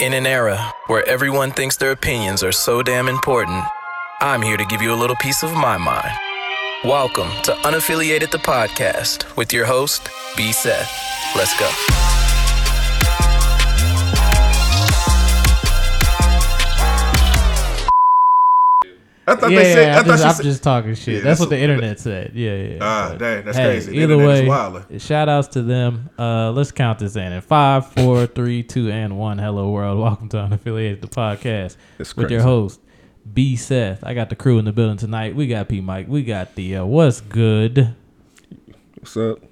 In an era where everyone thinks their opinions are so damn important, I'm here to give you a little piece of my mind. Welcome to Unaffiliated the Podcast with your host, B. Seth. Let's go. I thought yeah, they said. I I'm, thought just, I'm said. just talking shit. Yeah, that's, that's what the what- internet said. Yeah, yeah. Ah, but, dang, that's hey, crazy. Either internet way, shout outs to them. Uh, let's count this in. In five, four, three, two, and one. Hello world. Welcome to Unaffiliated the podcast with your host B Seth. I got the crew in the building tonight. We got P Mike. We got the uh, what's good. What's up?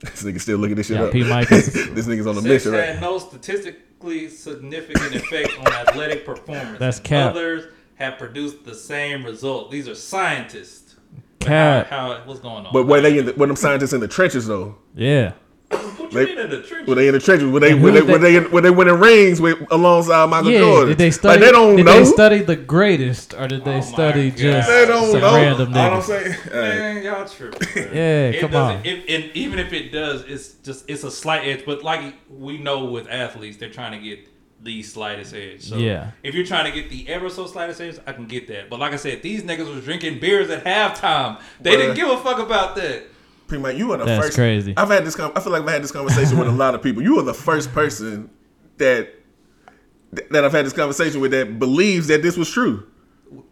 This nigga still looking this shit Yeah, up. P Mike is this nigga's on the Sex mission, had right? no statistically significant effect on athletic performance. That's and cap. Others have produced the same result. These are scientists. But Cap. How, how, what's going on? But were they in the, were them scientists in the trenches though? yeah. what you they- mean in the trenches? Were they in the trenches? Were they were who they, were they- they were they winning rings with alongside Michael Yeah, Jordan? did they study? Like they don't did know. they study the greatest, or did they Oh study God. just They don't some know. random All I'm niggas? saying. Hey, Man, y'all tripping. Yeah, It come on. If, and even if it does, it's just it's a slight edge. But like we know with athletes, they're trying to get the slightest edge. So Yeah. if you're trying to get the ever so slightest edge, I can get that. But like I said, these niggas was drinking beers at halftime. They Bruh. didn't give a fuck about that. pretty much, you are the That's first. crazy. I've had this. com- I feel like I've had this conversation with a lot of people. You are the first person that that I've had this conversation with that believes that this was true.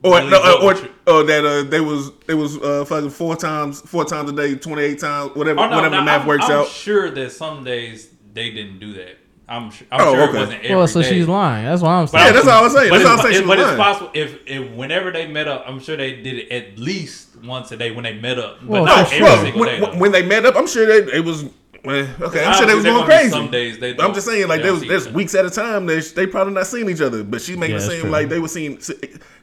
Or no, or, or, or that uh, they was it was uh, fucking four times four times a day, twenty eight times, whatever Oh, no, whatever no, the math I'm, works I'm out. sure that some days they didn't do that. I'm, sure, I'm Oh, sure okay. it wasn't every Well, so day. she's lying. That's what I'm But saying. Yeah, that's all I'm saying. But That's all I'm it's, saying. She it- but it's possible if, if whenever they met up, I'm sure they did it at least once a day when they met up. But Well, not for every Well, single when, day. when- they met up, I'm sure they it was. well, Okay, I'm sure they Obviously, was going crazy. Some days they. I'm just saying, like they there was there's weeks at a time they they probably not seeing each other, but she making Yeah, it seem true. like they were seeing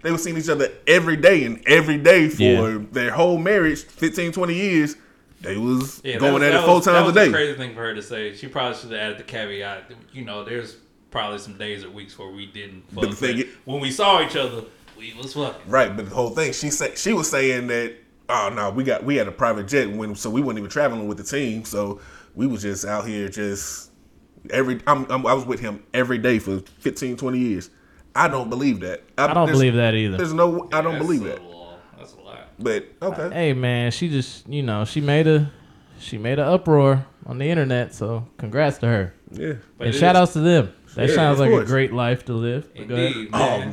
they were seeing each other every day and every day for Yeah. their whole marriage, 15, 20 years. They was Yeah, going was- at that it four was- that times a was day. crazy thing for her to say. She probably should have added the caveat. You know, there's probably some days or weeks where we didn't. Fuck, But the thing but is- when we saw each other, we was fucking. Right, but the whole thing, she said she was saying that oh no, we got we had a private jet when so we weren't even traveling with the team, so we was just out here just every I'm, I'm I was with him every day for 15, 20 years. I don't believe that. I don't believe that either. There's no I don't That's believe a that. little- That's a lot. But okay. Hey man, she just you know she made a she made an uproar on the internet. So congrats to her Yeah. But and shout is- outs to them. That Yeah, sounds of like a great life to live. But go ahead. Indeed, Oh.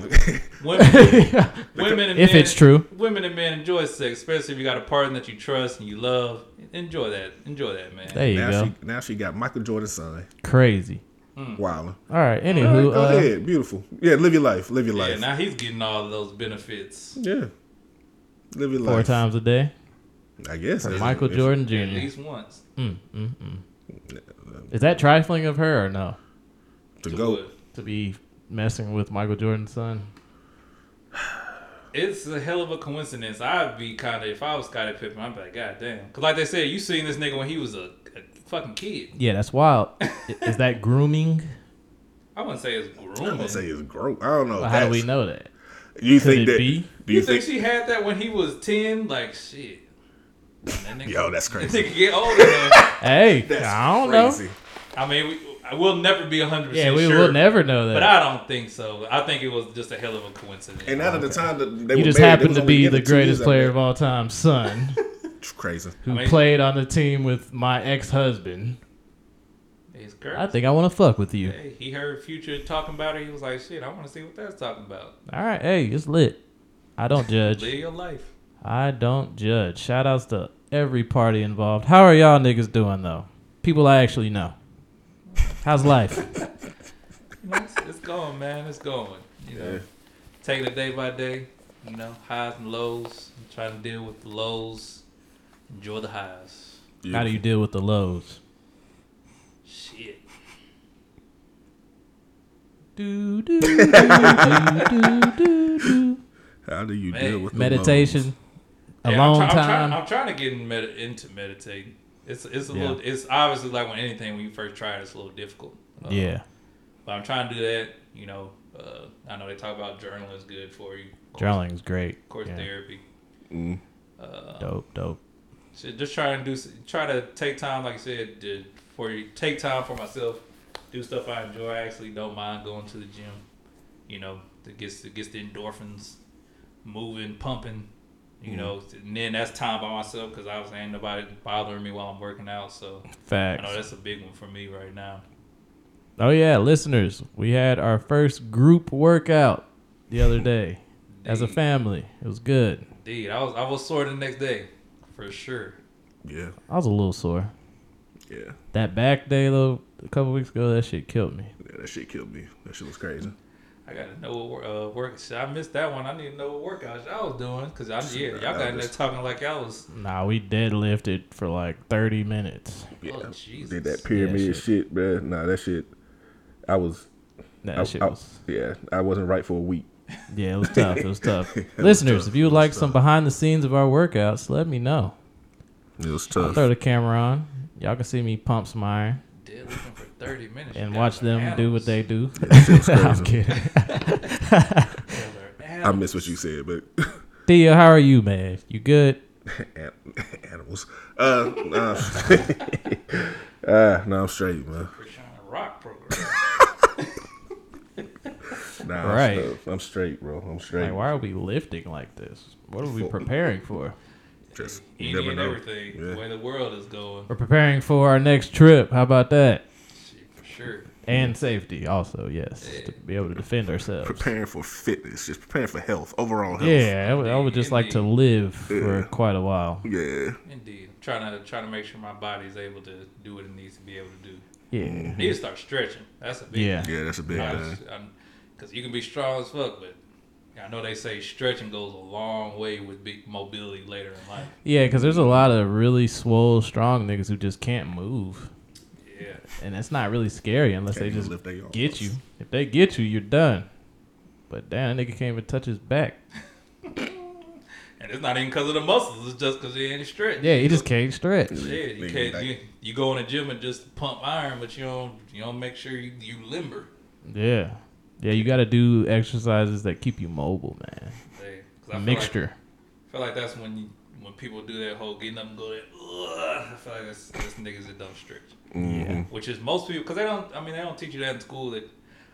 Women, women and If men, it's true. women and men enjoy sex, especially if you got a partner that you trust and you love. Enjoy that. Enjoy that, man. There you now go. she now she got Michael Jordan's son. Crazy. Wildin'. All right. Anywho, All right, go uh, ahead. Beautiful. Yeah, live your life. Live your life. yeah, life. now he's getting all of those benefits. yeah. Live your four life. times a day. I guess. For If- Michael if- Jordan Jr. At least once. Mm, mm, mm. Is that trifling of her or no? To To go. To be messing with Michael Jordan's son? It's a hell of a coincidence. I'd be kind of if I was Scottie Pippen, I'd be like, God damn. Because like they said, you seen this nigga when he was a, a fucking kid. Yeah, that's wild. Is that grooming? I wouldn't say it's I grooming. don't say it's gross. I don't know. Or how do we know that? You Could think it that? be? Do you you think think? she had that when he was ten? Like shit. That nigga, Yo, that's that crazy. nigga get older. Hey, That's I don't know. I mean, we, I will never be 100% Yeah, we sure. will never know that. But I don't think so. I think it was just a hell of a coincidence. And out of the time that they you were just married, happen to be the greatest player of all time, son. It's crazy. who I mean- played on the team with my ex-husband. It's crazy. I think I want to fuck with you. Hey, he heard Future talking about her. He was like, "Shit, I want to see what that's talking about." All right, hey, it's lit. I don't judge. Live your life. I don't judge. Shout outs to every party involved. How are y'all niggas doing though? People I actually know. How's life? It's, it's going, man. It's going. You know, Yeah. taking it day by day. You know, highs and lows. Trying to deal with the lows. Enjoy the highs. How do you deal with the lows? Shit. Do, do, do, do, do, do, do. How do you Man. deal with the Meditation, Yeah, I'm alone try- I'm time. I'm trying to get in med- into meditating. It's it's a Yeah. little. It's obviously like when anything when you first try it, it's a little difficult. Uh, yeah, But I'm trying to do that. You know, uh, I know they talk about journaling is good for you. Journaling is great. Of course, Yeah. therapy. Mm. Uh, Dope, dope. So just try and do, try to take time, like I said, to, for you take time for myself. do stuff I enjoy. I actually don't mind going to the gym. You know, to gets to gets the endorphins moving, pumping. You mm-hmm. know, and then that's time by myself because I was ain't nobody bothering me while I'm working out. So I know that's a big one for me right now. Oh yeah, listeners, we had our first group workout the other day as a family. It was good. Indeed, I was I was sore the next day, for sure. Yeah, I was a little sore. yeah, That back day though, a couple weeks ago, that shit killed me. yeah. That shit killed me. That shit was crazy. I gotta know what uh, work. shit, I missed that one. I need to know what workouts y'all was doing because I yeah y'all got in there talking like y'all was. Nah, we deadlifted for like thirty minutes. Yeah, Oh, Jesus. did that pyramid Yeah, shit. shit. bruh. Nah, that shit. I was. That I, shit I- was yeah, I wasn't right for a week. yeah, it was tough. It was tough. was Listeners, tough. if you would It was like some tough. behind the scenes of our workouts, let me know. It was tough. I'll tough. throw the camera on. Y'all can see me pump some iron Deadlifting for thirty minutes and watch guys are them do what they do. That shit was I'm kidding. You guys are I animals. missed what you said, but Thea, how are you, man? You good? Animals. Uh, nah. uh, no, I'm straight, man. Krishan Rock program. Nah, Right. I'm, I'm straight, bro. I'm straight. Like, why are we lifting like this? What are we preparing for? Just you Eating never know. everything. Yeah. The way the world is going. We're preparing for our next trip. How about that? Shit, for sure. And safety, also, yes, to be able to defend ourselves. Preparing for fitness, just preparing for health, overall health. Yeah, I would, I would just like to live for quite a while. Yeah. Indeed. Trying to trying to make sure my body is able to do what it needs to be able to do. Yeah, Need to start stretching. That's a big Yeah. Yeah, that's a big thing. Because you can be strong as fuck, but I know they say stretching goes a long way with big mobility later in life. yeah, because there's a lot of really swole, strong niggas who just can't move, Yeah. and it's not really scary unless Can't they just lift their arms. get you. If they get you, you're done. But damn, that nigga can't even touch his back. And it's not even because of the muscles. It's just because he ain't stretched. Yeah, he just can't stretch. Yeah, you can't. You, you go in the gym and just pump iron, but you don't. You don't make sure you, you limber. Yeah, yeah, you got to do exercises that keep you mobile, man. Hey, 'cause I A feel mixture. Like, I feel like that's when you, when people do that whole getting up and go that. I feel like this, that's niggas that don't stretch. Mm-hmm. Yeah. Which is most people because they don't. I mean, they don't teach you that in school. That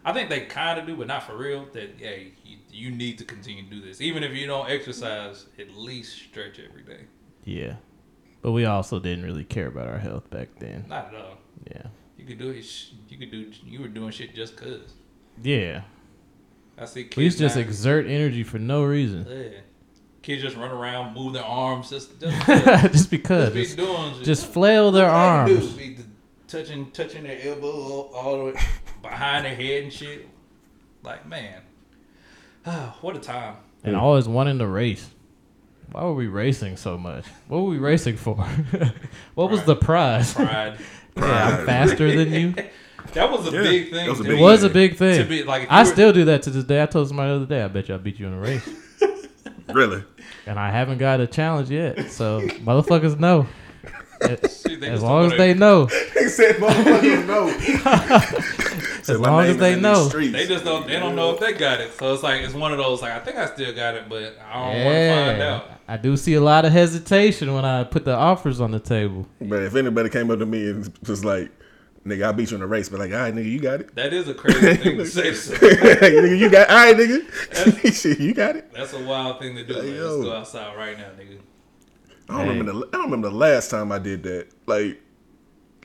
I think they kind of do, but not for real. That hey, you, you need to continue to do this, even if you don't exercise. At least stretch every day. Yeah. But we also didn't really care about our health back then. Not at all. Yeah. You could do it. You could do. You were doing shit just cause. Yeah. I see kids. We used to just now- exert energy for no reason. Yeah. Kids just run around, move their arms, just just, just because. just be doing shit. just flail their All they do arms. is be touching touching their elbow all, all the way behind their head and shit. Like man, what a time. And always wanting to race. Why were we racing so much? What were we racing for? what was the prize? Pride. yeah, I'm faster than you. That was a Yeah, big thing. was a big It me. was a big thing. To be like, I were- still do that to this day. I told somebody the other day, I bet you I beat you in a race. Really? And I haven't got a challenge yet. So motherfuckers know. Shit, As long as they know. He said, "Motherfuckers know." As long as they know. They just don't. They don't know if they got it. So it's like it's one of those. Like I think I still got it, but I don't want to find out. I do see a lot of hesitation when I put the offers on the table. But if anybody came up to me and was like, "Nigga, I beat you in a race," but like, "All right, nigga, you got it." That is a crazy thing to say. to someone. nigga, you got. All right, nigga, Shit, you got it. That's a wild thing to do. Like, yo. let's go outside right now, nigga. I don't Hey. remember the. I don't remember the last time I did that. Like,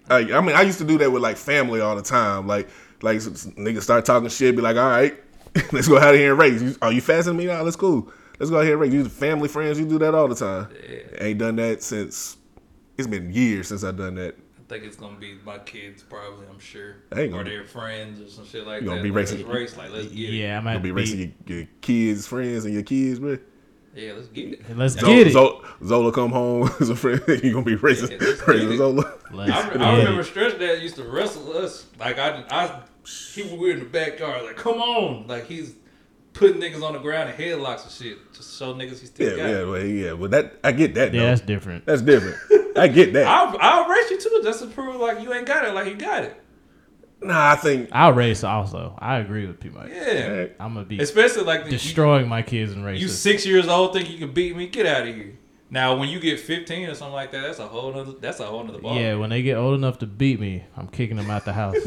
I, I mean, I used to do that with like family all the time. Like, like s- s- niggas start talking shit, be like, "All right, let's go out of here and race." You, are you faster than me now? Let's cool. Let's go out here and race. You family friends, you do that all the time. Ain't done that since. It's been years since I've done that. I think it's gonna be my kids, probably. I'm sure, I ain't or their friends or some shit like You that. gonna be Like, racing- let's race, like let's get it. Yeah, I You'll might be be racing your, your kids' friends and your kids, bro. Yeah, let's get it. Let's Zola, get it. Zola, Zola come home as a friend. You gonna be racing, Yeah, let's racing get it. Zola. Let's I, get I remember it. Stretch Dad used to wrestle us. Like I, I, he we were in the backyard. Like, come on! Like he's putting niggas on the ground and headlocks and shit, just to show niggas he still Yeah, got yeah, it. well, yeah. Well, that I get that. Yeah, though. that's different. That's different. I get that. I'll, I'll race you too, just to prove like you ain't got it, like you got it. nah, I think. I'll race also. I agree with P Mike. Yeah, I'm gonna be especially like the, you, destroying my kids in races. you six years old think you can beat me? Get out of here. Now, when you get 15 or something like that, that's a whole nother. That's a whole nother ball. Yeah, when they get old enough to beat me, I'm kicking them out the house.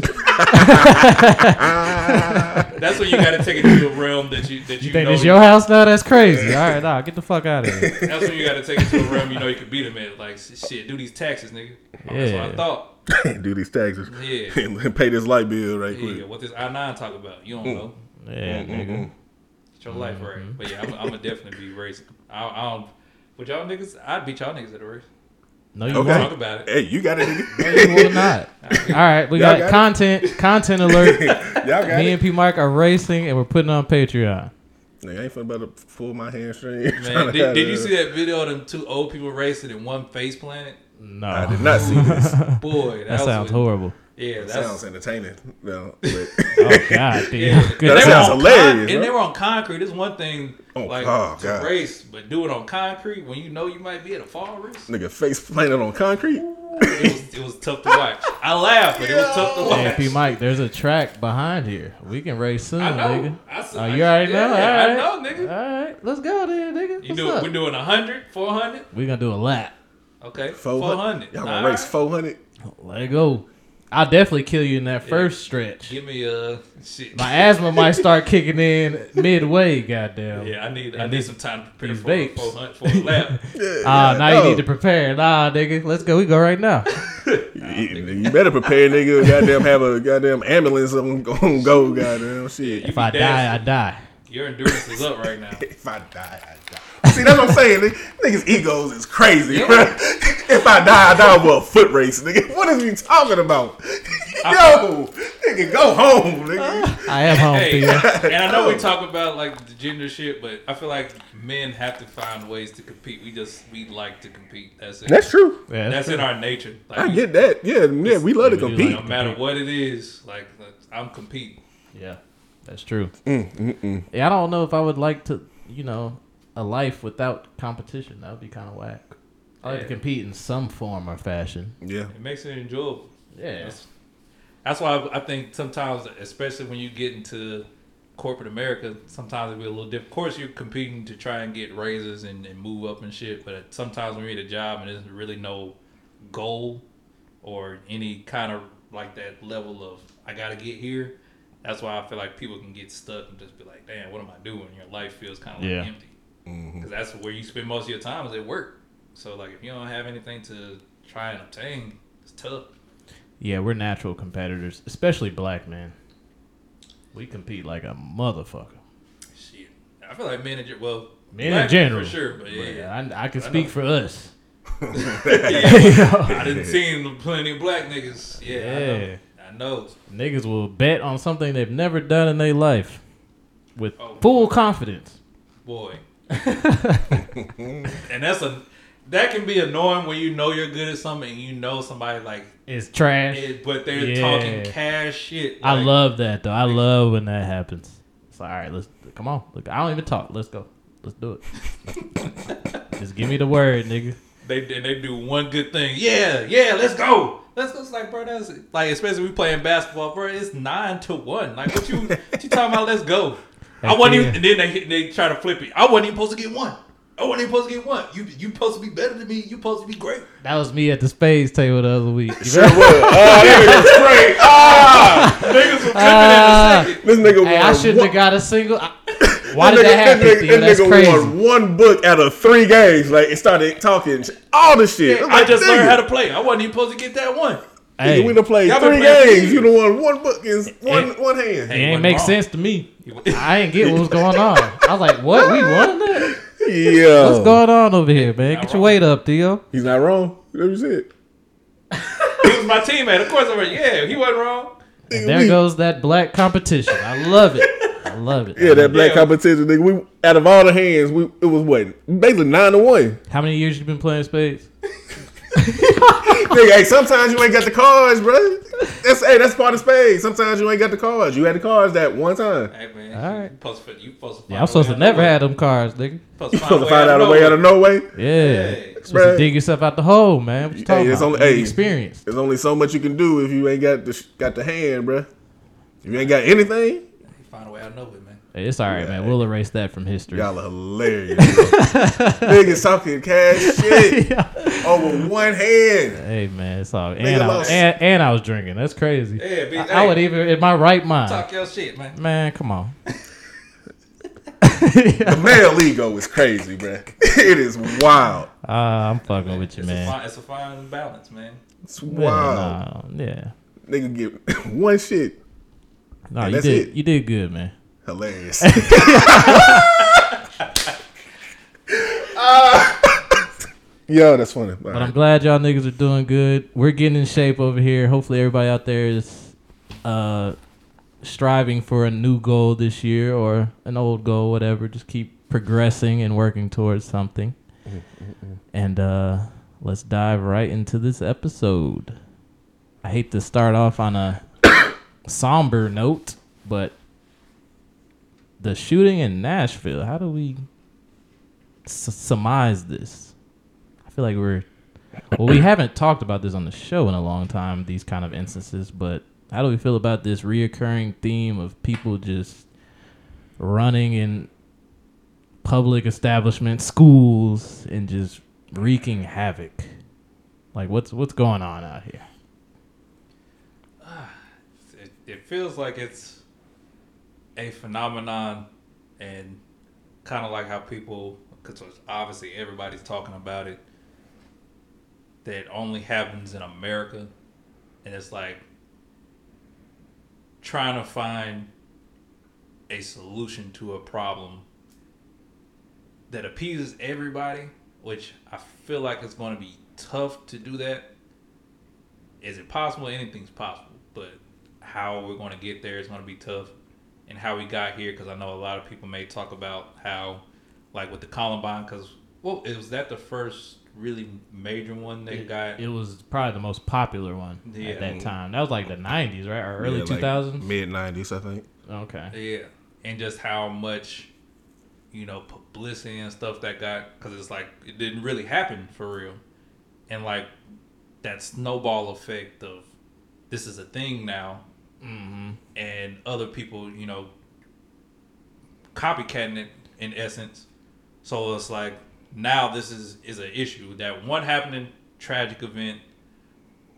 That's when you got to take it to a realm that you that you, You think know. it's your house now? That's crazy. All right, nah, get the fuck out of here. That's when you got to take it to a realm you know you can beat them at. Like shit, do these taxes, nigga. That's what I thought. Do these taxes. Yeah. and pay this light bill right here. Yeah, quick. what this I nine talk about? You don't mm. know. Yeah, mm, mm, nigga. Get your life right. Mm-hmm. But yeah, I'm, I'm gonna definitely be raising. I, I don't. With y'all niggas, I'd beat y'all niggas at a race. No, you Okay. Talk won't. about it. Hey, you got it, No, you will not. All right, we Y'all got, got it. content. Content alert. Y'all got Me it. and P Mike are racing, and we're putting on Patreon. Nigga, I ain't finna about to pull my hamstring. Man, did, did you see that video of them two old people racing in one face planet? No, I did not see this. Boy, that, that sounds what- horrible. Yeah, that sounds entertaining. No, but Oh God, dude. Yeah, That they sounds on hilarious, Con- bro. and they were on concrete. It's one thing, Oh, like oh, to God. race, but do it on concrete when you know you might be at a fall risk. nigga face planted on concrete. It was, it was tough to watch. I laughed, but it was tough to Hey, watch. P Mike, there's a track behind here. We can race soon, I know. nigga. I s- Oh, you already know? Yeah, All right. I know, nigga. All right, let's go then, nigga. You What's do, up? we're doing 100, 400. We're gonna do a lap. Okay, 400. 400. Y'all All gonna race right. 400? Let it go. I'll definitely kill you in that first stretch. Give me a shit. My asthma might start kicking in midway. Goddamn. yeah, I need I need some time to prepare these for a vapes. 400 for a lap. Yeah. Ah, yeah, now no. you need to prepare. Nah, nigga, let's go. We go right now. You, you better prepare, nigga. Goddamn, have a goddamn ambulance on, on go. Goddamn shit. If I die, I die. Your endurance is up right now. If I die, I die. See, that's what I'm saying. Niggas' egos is crazy, bro. If I die, I die over a foot race, nigga. What is he talking about? Yo, nigga, go home, nigga. I am home, Hey, and I know we talk about like the gender shit, but I feel like men have to find ways to compete. We just we like to compete. That's it. That's true. Yeah, That's in our nature. Like, I get that. Yeah, yeah, we love to We do compete. no matter what it is, like I'm competing. Yeah, that's true. Mm, yeah, I don't know if I would like to, you know, a life without competition. That would be kind of whack. I like to compete in some form or fashion. Yeah. It makes it enjoyable. Yeah. That's, that's why I, I think sometimes, especially when you get into corporate America, sometimes it'll be a little different. Of course, you're competing to try and get raises and, and move up and shit, but sometimes when you're at a job and there's really no goal or any kind of like that level of I gotta get here. That's why I feel like people can get stuck and just be like, "Damn, what am I doing?" Your life feels kind of like Yeah. empty mm-hmm. because that's where you spend most of your time is at work. So like, if you don't have anything to try and obtain, it's tough. Yeah, we're natural competitors, especially black men. We compete like a motherfucker. Shit, I feel like men in gen- well, Men in general. for sure, but yeah, Yeah, I, I can I speak know. for us. yeah. I didn't see plenty of black niggas. Yeah, Yeah. I know. Niggas will bet on something they've never done in their life with Oh, full confidence. boy. and that's a that can be annoying when you know you're good at something and you know somebody like It's trash. it, but they're Yeah. talking cash shit. I love that though. I love when that happens. It's like, all right, let's come on. Look, I don't even talk. Let's go. Let's do it. Just give me the word, nigga. They and they do one good thing. Yeah, yeah, let's go. Let's go. Like, bro, that's like, especially we playing basketball, bro. It's nine to one. Like, what you, what you talking about? Let's go. I Heck wasn't yeah. even, and then they they try to flip it. I wasn't even supposed to get one. I wasn't even supposed to get one. You you supposed to be better than me. You supposed to be great. That was me at the spades table the other week. Sure remember? was. Oh, that nigga was great. Ah, Niggas were flipping Ah. in a second. this nigga Hey, I shouldn't one- have got a single. I, why This did nigga- that happen? This nigga, Theo? nigga crazy. won one book out of three games, like, and started talking all the shit. I'm I like, just learned how to play. I wasn't even supposed to get that one. Nigga, Hey, we done played Y'all three games. You years. done won one book in one Hey. one hand. it Hey, ain't wasn't make wrong. sense to me. I ain't get what was going on. I was like, what? We won that? Yeah. What's going on over here, man? Not Get your wrong. weight up, Theo. He's not wrong. That's what you said. He was my teammate. Of course, I'm like, yeah, he wasn't wrong. And there goes that black competition. I love it. I love it. Yeah, that black Yeah. competition, nigga. We out of all the hands, we it was what basically nine to one. How many years you been playing spades? nigga, hey, sometimes you ain't got the cards, bro. That's hey, that's part of spades. Sometimes you ain't got the cards. You had the cards that one time. Hey man, All right. you supposed to, you supposed to. Yeah, I'm supposed to never have them cards, nigga. Supposed You supposed to find out a way out of no way. Yeah. Hey, supposed bruh. to dig yourself out the hole, man. What you talking it's about? only- hey. experience. There's only so much you can do if you ain't got the got the hand, bro. If you ain't got anything, Find find a way out of Nova, man. Hey, It's all right, man. We'll erase that from history. Y'all are hilarious. Niggas talking cash shit over one hand. Hey man, it's all. Nigga And I, was, and, and I was drinking. That's crazy. Yeah, big- I, I would even in my right mind. Talk your shit, man. Man, come on. The male ego is crazy, bruh. It is wild. Uh, I'm fucking with you, It's a, man. fine, it's a fine balance, man. It's Yeah, wild. nah, yeah. Nigga get one shit. No, And you did. it. You did good, man. Hilarious. Ah. Yo, that's funny. But I'm glad y'all niggas are doing good. We're getting in shape over here. Hopefully, everybody out there is uh, striving for a new goal this year or an old goal, whatever. Just keep progressing and working towards something. And uh, let's dive right into this episode. I hate to start off on a somber note, but the shooting in Nashville, how do we s- surmise this? I feel like we're well, we haven't talked about this on the show in a long time, these kind of instances, but how do we feel about this reoccurring theme of people just running in public establishments, schools, and just wreaking havoc? Like what's what's going on out here? It, it feels like it's a phenomenon, and kind of like how people, because obviously everybody's talking about it, that only happens in America, and it's like trying to find a solution to a problem that appeases everybody, which I feel like it's going to be tough to do that. Is it possible? Anything's possible, but how we're going to get there is going to be tough, and how we got here. Because I know a lot of people may talk about how, like with the Columbine, because well, it was that the first really major one that got It was probably the most popular one Yeah. at that time. That was like the '90s, right, or early 2000s. Mid 90s, I think. okay. Yeah, and just how much, you know, publicity and stuff that got because it's like it didn't really happen for real, and like that snowball effect of this is a thing now, Mm-hmm. and other people, you know, copycatting it in essence. So it's like now this is is an issue that one happening tragic event.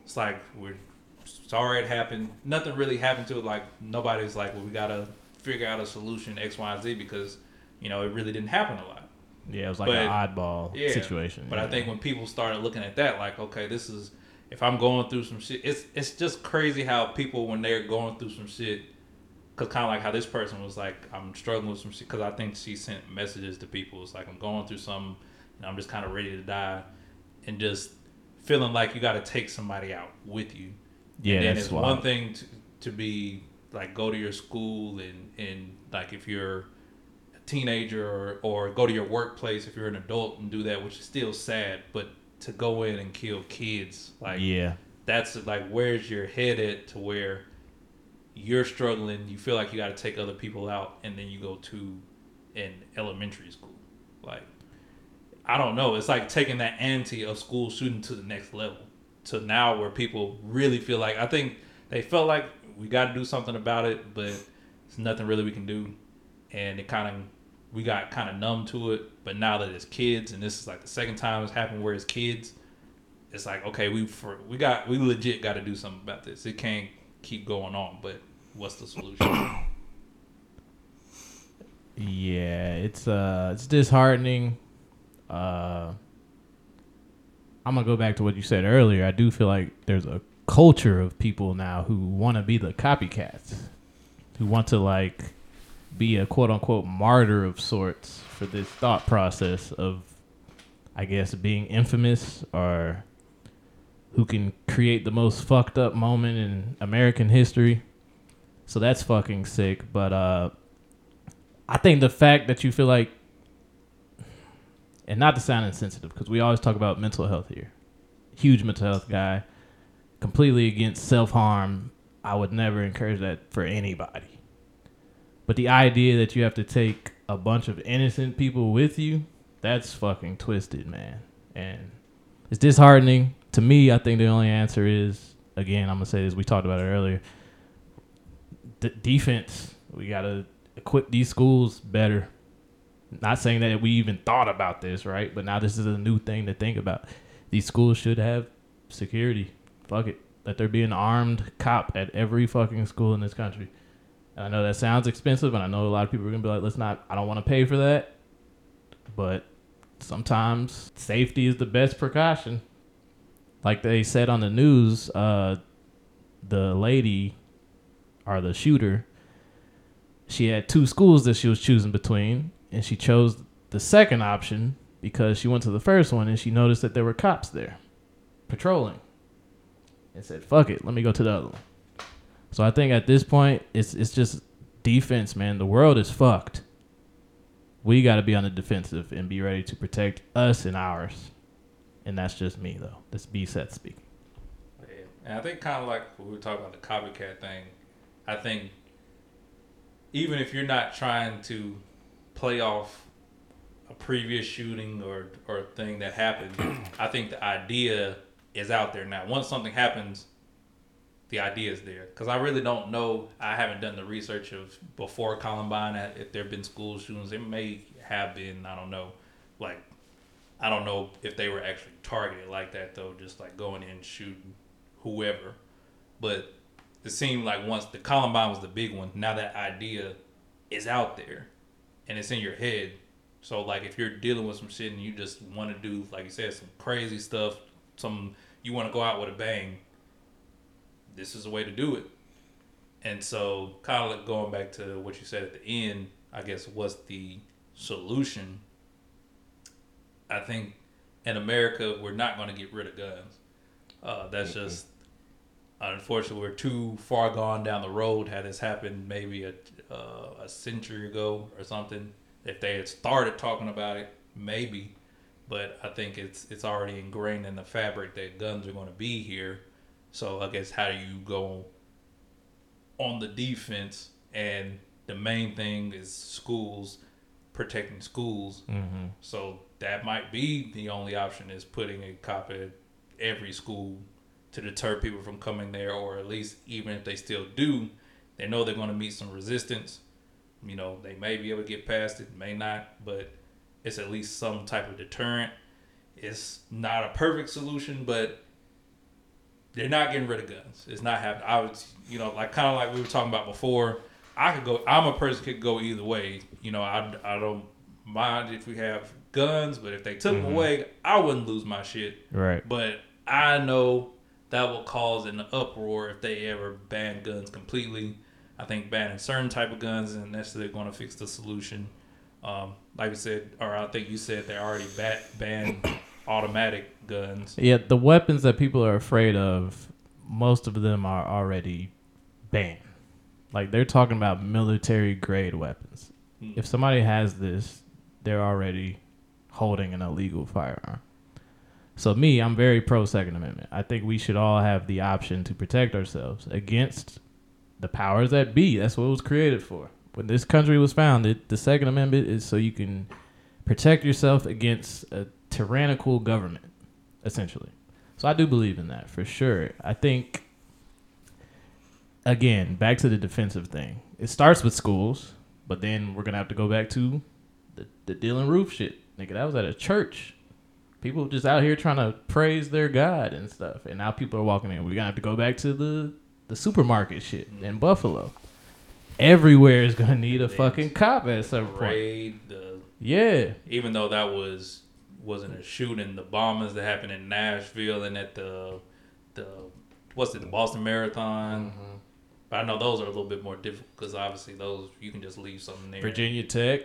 It's like we're sorry it happened. Nothing really happened to it. Like nobody's like, well, we gotta figure out a solution X, Y, and Z because you know it really didn't happen a lot. Yeah, it was like But- an oddball Yeah. situation. But I think when people started looking at that, like, okay, this is if I'm going through some shit, it's it's just crazy how people when they're going through some shit, cause kind of like how this person was like, I'm struggling with some shit, cause I think she sent messages to people. It's like I'm going through something, and I'm just kind of ready to die, and just feeling like you got to take somebody out with you. Yeah, and then that's it's wild. one thing to, to be like go to your school and and like if you're a teenager or, or go to your workplace if you're an adult and do that, which is still sad, but to go in and kill kids, like yeah, that's like where's your head at to where you're struggling, you feel like you got to take other people out, and then you go to an elementary school, like I don't know. It's like taking that ante of school shooting to the next level to now where people really feel like I think they felt like we got to do something about it, but it's nothing really we can do, and it kind of we got kind of numb to it. But now that it's kids, and this is like the second time it's happened where it's kids, it's like okay, we for we got we legit got to do something about this. It can't keep going on. But what's the solution? yeah. It's uh, it's disheartening. Uh, I'm gonna go back to what you said earlier. I do feel like there's a culture of people now who want to be the copycats, who want to like be a quote unquote martyr of sorts for this thought process of, I guess, being infamous or who can create the most fucked up moment in American history. So that's fucking sick. But uh, I think the fact that you feel like, and not to sound insensitive, because we always talk about mental health here. Huge mental health guy, completely against self harm. I would never encourage that for anybody. But the idea that you have to take a bunch of innocent people with you, that's fucking twisted, man. And it's disheartening. To me, I think the only answer is again, I'm gonna say this. We talked about it earlier. D- defense. We gotta equip these schools better. Not saying that we even thought about this, right? But now this is a new thing to think about. These schools should have security. Fuck it. Let there be an armed cop at every fucking school in this country. And I know that sounds expensive, and I know a lot of people are gonna be like, "Let's not." I don't want to pay for that, but sometimes safety is the best precaution. Like they said on the news, uh, the lady or the shooter, she had two schools that she was choosing between, and she chose the second option because she went to the first one and she noticed that there were cops there patrolling and said, fuck it, let me go to the other one. So I think at this point, it's it's just defense, man. The world is fucked. We got to be on the defensive and be ready to protect us and ours. And that's just me, though. That's B Seth speaking. Yeah. And I think kind of like we were talking about the copycat thing, I think even if you're not trying to play off a previous shooting or or thing that happened, I think the idea is out there now. Once something happens, the idea is there. Because I really don't know. I haven't done the research of before Columbine uh, if there have been school shootings. It may have been. I don't know. Like, I don't know if they were actually targeted like that though. Just like going in shooting whoever. But it seemed like once the Columbine was the big one, now that idea is out there, and it's in your head. So like if you're dealing with some shit and you just want to do like you said some crazy stuff, some you want to go out with a bang, this is a way to do it. And so, kind of like going back to what you said at the end, I guess what's the solution? I think in America, we're not going to get rid of guns. Uh, that's mm-hmm. just unfortunately we're too far gone down the road. Had this happened maybe a uh, a century ago or something, if they had started talking about it, maybe but I think it's it's already ingrained in the fabric that guns are going to be here. So I guess how do you go on the defense? And the main thing is schools protecting schools. Mm-hmm. So that might be the only option is putting a cop at every school to deter people from coming there, or at least even if they still do, they know they're going to meet some resistance. You know, they may be able to get past it, may not, but it's at least some type of deterrent. It's not a perfect solution, but they're not getting rid of guns. It's not happening. I was, you know, like kind of like we were talking about before. I could go. I'm a person could go either way. You know, I, I don't mind if we have guns, but if they took mm-hmm. them away, I wouldn't lose my shit. Right. But I know that will cause an uproar if they ever ban guns completely. I think banning certain type of guns isn't necessarily going to fix the solution. Um, like I said, or I think you said they already bat, banned automatic guns. Yeah, the weapons that people are afraid of, most of them are already banned. Like they're talking about military grade weapons. Mm. If somebody has this, they're already holding an illegal firearm. So me, I'm very pro Second Amendment. I think we should all have the option to protect ourselves against the powers that be. That's what it was created for when this country was founded, the Second Amendment is so you can protect yourself against a tyrannical government, essentially. So I do believe in that for sure. I think, again, back to the defensive thing. It starts with schools, but then we're gonna have to go back to the, the Dylann Roof shit. Nigga, that was at a church. People just out here trying to praise their God and stuff, and now people are walking in. We're gonna have to go back to the the supermarket shit mm-hmm. in Buffalo everywhere is gonna need a fucking cop at some point. The, yeah. Even though that was wasn't a shooting, the bombings that happened in Nashville and at the the what's it, the Boston Marathon. Mm-hmm. But I know those are a little bit more difficult because obviously those you can just leave something there. Virginia Tech.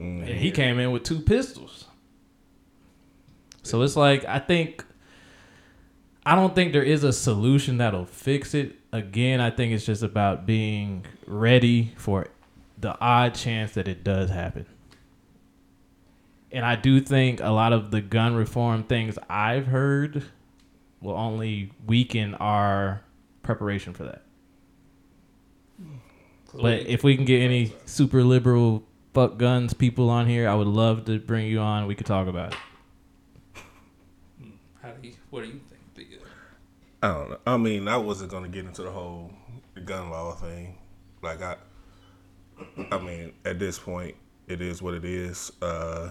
Mm-hmm. And he came in with two pistols. So it's like I think I don't think there is a solution that'll fix it again, I think it's just about being ready for the odd chance that it does happen. And I do think a lot of the gun reform things I've heard will only weaken our preparation for that. But if we can get any super liberal fuck guns people on here, I would love to bring you on. We could talk about it. How do you? What do you think? I don't know. I mean, I wasn't gonna get into the whole gun law thing. Like I, I mean, at this point, it is what it is. Uh,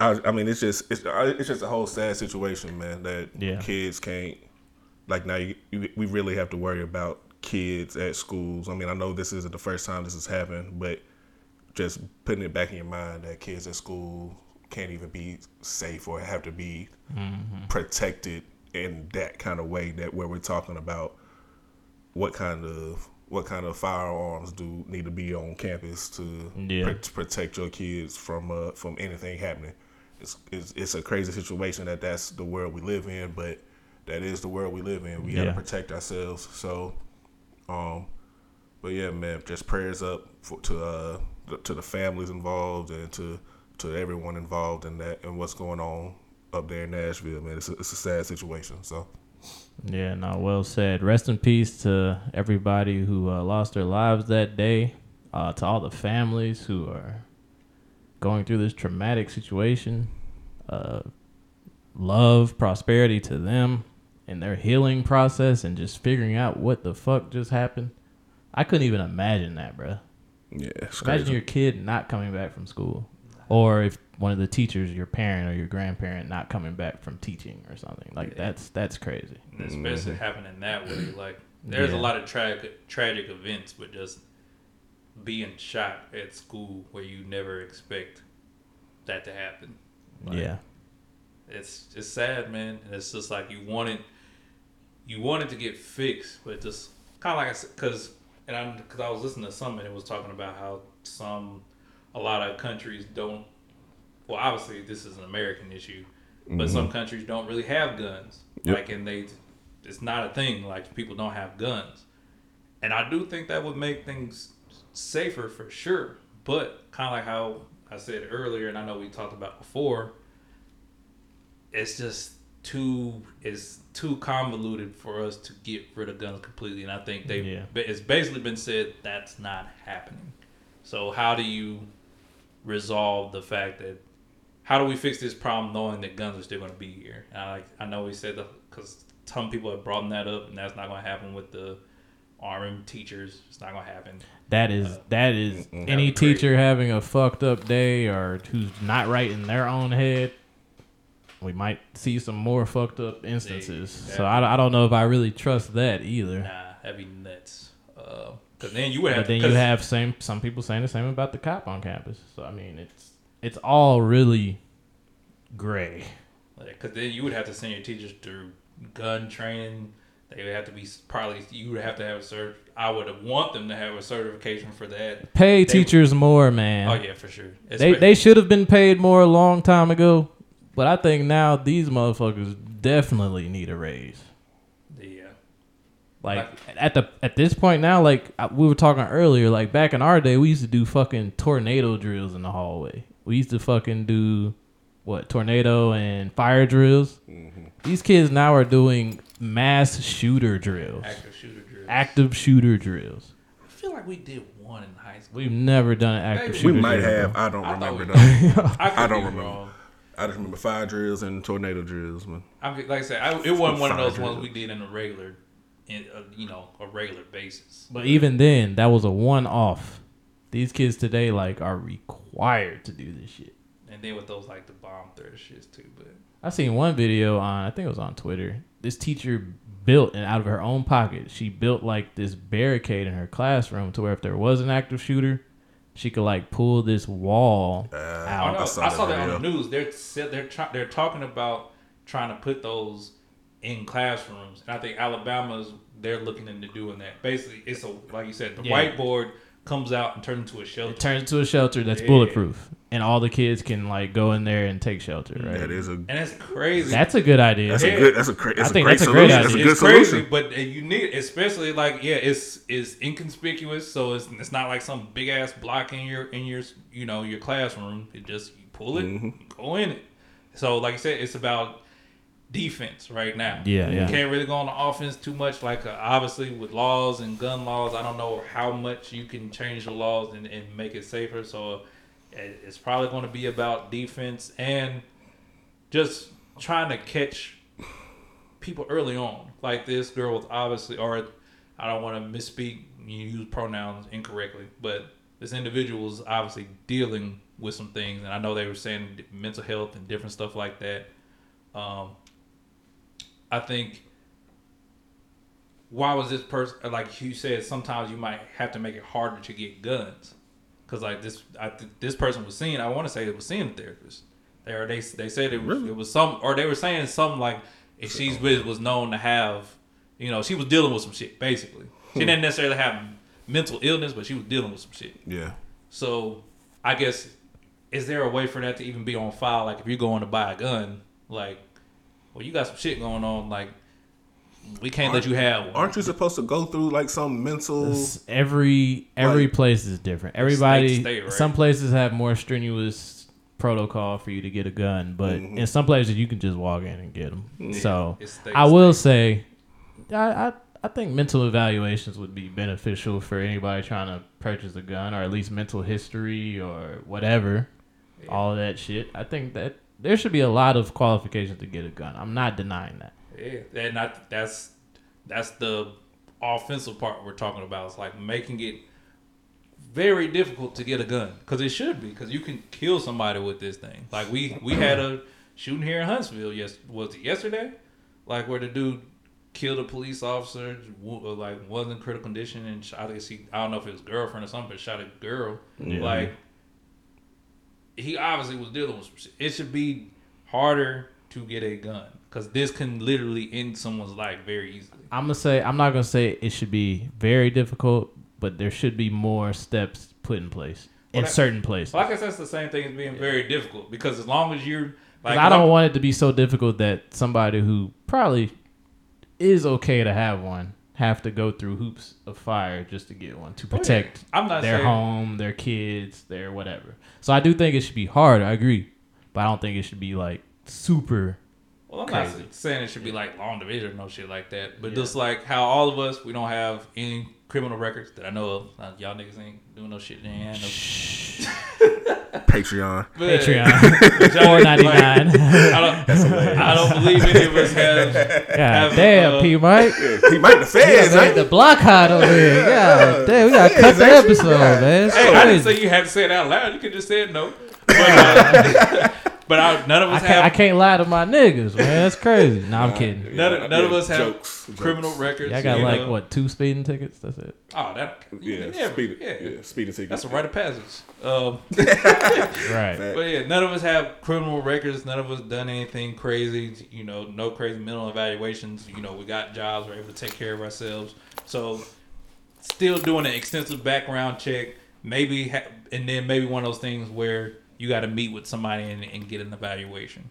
I, I mean, it's just it's it's just a whole sad situation, man. That Yeah. kids can't like now. You, you, we really have to worry about kids at schools. I mean, I know this isn't the first time this has happened, but just putting it back in your mind that kids at school can't even be safe or have to be protected in that kind of way that where we're talking about what kind of what kind of firearms do need to be on campus to, Yeah. pr- to protect your kids from uh, from anything happening. It's, it's it's a crazy situation that that's the world we live in, but that is the world we live in. We Yeah. gotta protect ourselves. So, um, but yeah, man, just prayers up for, to uh the- to the families involved and to to everyone involved in that and what's going on up there in Nashville, man. It's a, it's a sad situation. So. Yeah, no, well said. Rest in peace to everybody who uh, lost their lives that day. Uh, to all the families who are going through this traumatic situation. Uh, love, prosperity to them in their healing process and just figuring out what the fuck just happened. I couldn't even imagine that, bruh. Yeah, Imagine crazy. your kid not coming back from school, or if one of the teachers, your parent or your grandparent, not coming back from teaching or something. Like that's that's crazy. And especially happening that way. Like there's Yeah. a lot of tragic tragic events, but just being shot at school where you never expect that to happen. Like, yeah, it's it's sad, man. And it's just like you wanted you wanted to get fixed, but just kind of like I said, because and I because I was listening to something, and it was talking about how some a lot of countries don't. Well, obviously this is an American issue, but some mm-hmm. countries don't really have guns. Yep. Like, and they it's not a thing. Like people don't have guns, and I do think that would make things safer for sure. But kind of like how I said earlier, and I know we talked about before, it's just too it's too convoluted for us to get rid of guns completely. And I think they Yeah. it's basically been said that's not happening. So how do you resolve the fact that how do we fix this problem knowing that guns are still going to be here? And I I know we said because some people have brought that up, and that's not going to happen with the arming teachers. It's not going to happen. That is uh, that is any teacher having a fucked up day or who's not right in their own head. We might see some more fucked up instances. So I, I don't know if I really trust that either. Nah, that'd be nuts. Um, because then you would have. But then you 'cause- have same some people saying the same about the cop on campus. So I mean, it's it's all really gray. Because then you would have to send your teachers through gun training. They would have to be probably. You would have to have a cert. I would want them to have a certification for that. Pay They- teachers more, man. Oh yeah, for sure. They they should have been paid more a long time ago. But I think now these motherfuckers definitely need a raise. yeah. Like at the at this point now, like we were talking earlier, like back in our day, we used to do fucking tornado drills in the hallway. We used to fucking do what tornado and fire drills. Mm-hmm. These kids now are doing mass shooter drills, active shooter drills. active shooter drills. I feel like we did one in high school. We've never done an active Maybe. shooter. We might drill, have. I don't I remember we- though. I, I don't remember. Wrong. I just remember fire drills and tornado drills, man. I mean, like I said, I, it wasn't one of those Fire ones we did in a regular, in a, you know, a regular basis. But even then, that was a one off. These kids today like are required to do this shit. And then with those like the bomb threat shits too. But I seen one video on I think it was on Twitter. This teacher built and out of her own pocket, she built like this barricade in her classroom to where if there was an active shooter, she could like pull this wall Uh, I, out. know, I saw saw, that that on the news. They're they're try, they're talking about trying to put those in classrooms, and I think Alabama's they're looking into doing that. Basically, it's a like you said, the Yeah. whiteboard comes out and turns into a shelter. It turns into a shelter that's Yeah. bulletproof, and all the kids can like go in there and take shelter. Right? That is a and it's crazy. That's a good idea. that's Yeah. a good that's a cra- that's I think a great that's a great solution. That's a good it's crazy, solution. but uh, you need, especially like yeah, it's it's inconspicuous, so it's it's not like some big ass block in your in your you know your classroom. It just you pull it, Mm-hmm. go in it. So like I said, it's about defense right now. Yeah, yeah. You can't really go on the offense too much. Like uh, obviously with laws and gun laws, I don't know how much you can change the laws and, and make it safer. So it's probably going to be about defense and just trying to catch people early on. Like this girl was obviously, or I don't want to misspeak, you use pronouns incorrectly, but this individual was obviously dealing with some things, and I know they were saying mental health and different stuff like that. Um, I think why was this person like you said? Sometimes you might have to make it harder to get guns, because like this, I th- this person was seeing. I want to say it was seeing a therapist. There, they they said it was Really? it was some, or they were saying something like if she's was was known to have, you know, she was dealing with some shit. Basically, she hmm. didn't necessarily have mental illness, but she was dealing with some shit. Yeah. So I guess is there a way for that to even be on file? Like if you're going to buy a gun, like, well, you got some shit going on. Like we can't let you have one. Aren't you supposed to go through like some mental? It's- every every Like- place is different. Everybody, state, right? some places have more strenuous protocol for you to get a gun, but Mm-hmm. in some places you can just walk in and get them. So state I to will say, I, I I think mental evaluations would be beneficial for anybody trying to purchase a gun, or at least mental history or whatever, all of that shit. I think that there should be a lot of qualifications to get a gun. I'm not denying that. Yeah, and I, that's that's the offensive part we're talking about. It's like making it very difficult to get a gun because it should be because you can kill somebody with this thing. Like we we had a shooting here in Huntsville. Yes, was it yesterday? Like where the dude killed a police officer, uh, like was in critical condition and shot. I guess he I don't know if it was girlfriend or something, but shot a girl. Like he obviously was dealing with some shit. It should be harder to get a gun because this can literally end someone's life very easily. I'm gonna say I'm not gonna say it should be very difficult, but there should be more steps put in place in that- certain places. Well, I guess that's the same thing as being very difficult because as long as you're like, I don't want it to be so difficult that somebody who probably is okay to have one have to go through hoops of fire just to get one to Oh, yeah. protect I'm not their saying- home, their kids, their whatever. So I do think it should be hard. I agree, but I don't think it should be like super. Well, I'm Crazy. not saying it should be like long division or no shit like that, but just like how all of us, we don't have any criminal records that I know of. Uh, y'all niggas ain't doing no shit. They ain't no Patreon. But- Patreon four ninety nine. I don't, I don't believe any of us have. God Have, damn, uh, P Mike. He might the feds, Man, ain't the block hot over here. Yeah, damn, we gotta Yeah, cut the episode, man. It's Hey, I didn't crazy. say you had to say it out loud. You could just say it no. But, uh, but I, none of I us can't, I can't lie to my niggas, man. That's crazy. No, I'm kidding. None, of- none of us have jokes, jokes. criminal records. Yeah, I got you like know. what two speeding tickets? That's it. Oh, that. Yeah, yeah, speeding, yeah. yeah, speeding ticket. That's a rite of passage. Um, Right. but yeah, none of us have criminal records. None of us done anything crazy. You know, no crazy mental evaluations. You know, we got jobs. We're able to take care of ourselves. So, still doing an extensive background check. Maybe, ha- and then maybe one of those things where you got to meet with somebody and, and get an evaluation.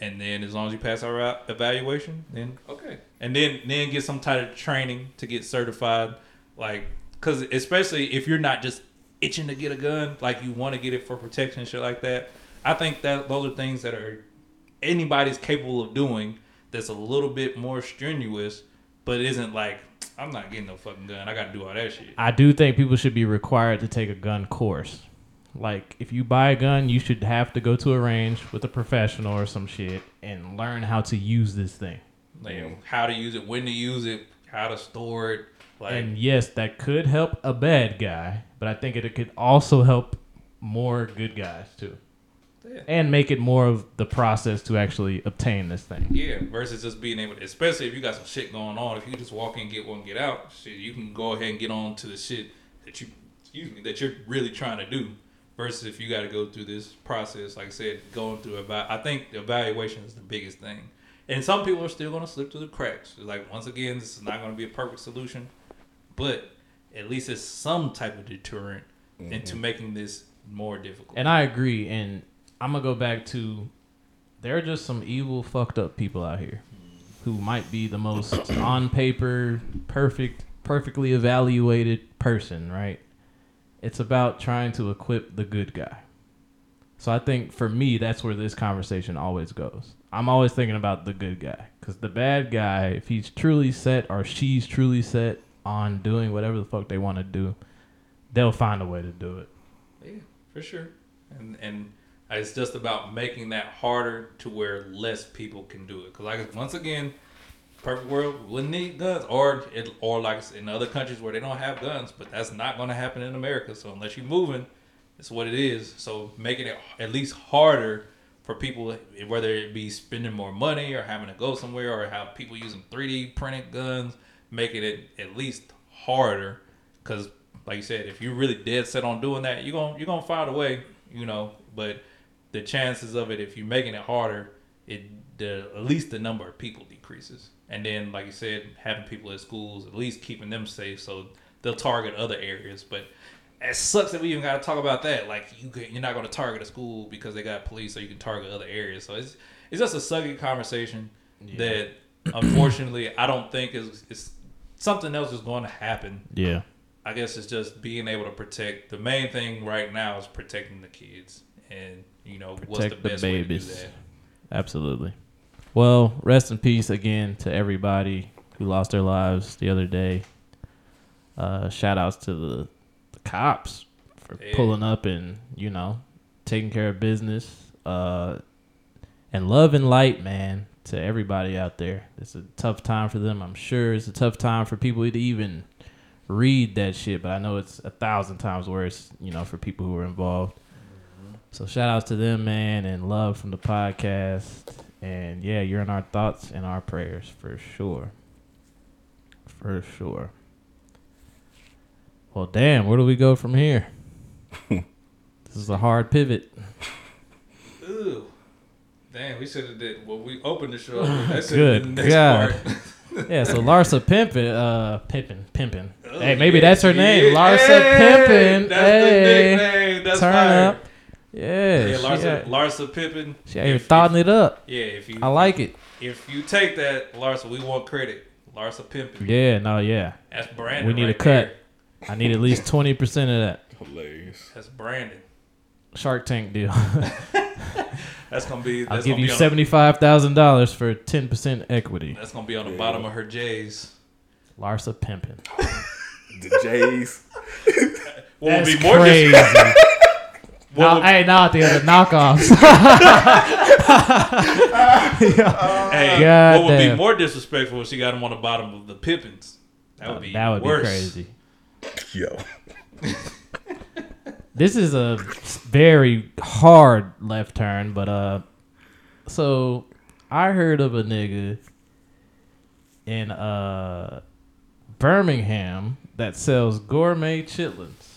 And then, as long as you pass our evaluation, then okay. And then, then get some type of training to get certified. Like, because especially if you're not just itching to get a gun, like you want to get it for protection shit like that. I think that those are things that are anybody's capable of doing. That's a little bit more strenuous, but isn't like I'm not getting no fucking gun. I got to do all that shit. I do think people should be required to take a gun course. Like, if you buy a gun, you should have to go to a range with a professional or some shit and learn how to use this thing. Like how to use it, when to use it, how to store it. Like And yes, that could help a bad guy, but I think it could also help more good guys too. Yeah. And make it more of the process to actually obtain this thing. Yeah, versus just being able to, especially if you got some shit going on. If you just walk in, get one, get out, shit, you can go ahead and get on to the shit that you, excuse me, that you're really trying to do. Versus if you got to go through this process, like I said, going through about, I think the evaluation is the biggest thing. And some people are still going to slip through the cracks. Like once again, this is not going to be a perfect solution, but at least it's some type of deterrent mm-hmm. into making this more difficult. And I agree. And I'm gonna go back to there are just some evil, fucked up people out here who might be the most on paper perfect, perfectly evaluated person. Right? It's about trying to equip the good guy. So I think for me, that's where this conversation always goes. I'm always thinking about the good guy because the bad guy, if he's truly set or she's truly set on doing whatever the fuck they want to do, they'll find a way to do it. Yeah, for sure. And and it's just about making that harder to where less people can do it. Because like once again, perfect world wouldn't need guns, or it, or like in other countries where they don't have guns, but that's not going to happen in America. So unless you're moving, it's what it is. So making it at least harder for people, whether it be spending more money or having to go somewhere, or have people using 3D printed guns, making it at least harder. Because like you said, if you're really dead set on doing that, you're gonna you're gonna find a way, you know. But the chances of it, if you're making it harder, it the at least the number of people decreases. And then, like you said, having people at schools, at least keeping them safe, so they'll target other areas. But it sucks that we even got to talk about that. Like you, you're not going to target a school because they got police, so you can target other areas. So it's it's just a sucky conversation yeah. that unfortunately I don't think is is something else is going to happen. Yeah. I guess it's just being able to protect. The main thing right now is protecting the kids, and you know protect what's the best the way to do that. Absolutely. Well, rest in peace again to everybody who lost their lives the other day. Uh, shout outs to the, the cops for yeah. pulling up and, you know, taking care of business. Uh, and love and light, man, to everybody out there. It's a tough time for them, I'm sure. It's a tough time for people to even read that shit, but I know it's a thousand times worse, you know, for people who are involved. Mm-hmm. So shout outs to them, man, and love from the podcast. And yeah, you're in our thoughts and our prayers for sure. For sure. Well, damn, where do we go from here? this is a hard pivot. Ooh. Damn, we should have did well we opened the show. That's Good the next God. part. yeah, so Larsa Pimpin, uh Pimpin, Pimpin. Oh, hey, maybe yeah, that's her name. Yeah. Larsa hey, Pimpin. That's hey, the nickname. That's turn fire. up. Yeah, yeah, Larsa, Larsa Pippen. She out here thawing it up. Yeah, if you, I like it. If you take that, Larsa, we want credit. Larsa Pippen. Yeah, no, yeah. That's Brandon. We need right a cut. There. I need at least twenty percent of that. Hilarious. That's Brandon. Shark Tank deal. that's gonna be. That's I'll give you seventy five thousand dollars for ten percent equity. That's gonna be on the yeah. bottom of her J's. Larsa Pimpin. the J's. what would be more crazy. What no, hey, not the other knockoffs. hey, God what would damn. be more disrespectful if she got him on the bottom of the Pippins? That would be that would worse. be crazy. Yo. this is a very hard left turn, but uh, so I heard of a nigga in uh Birmingham that sells gourmet chitlins.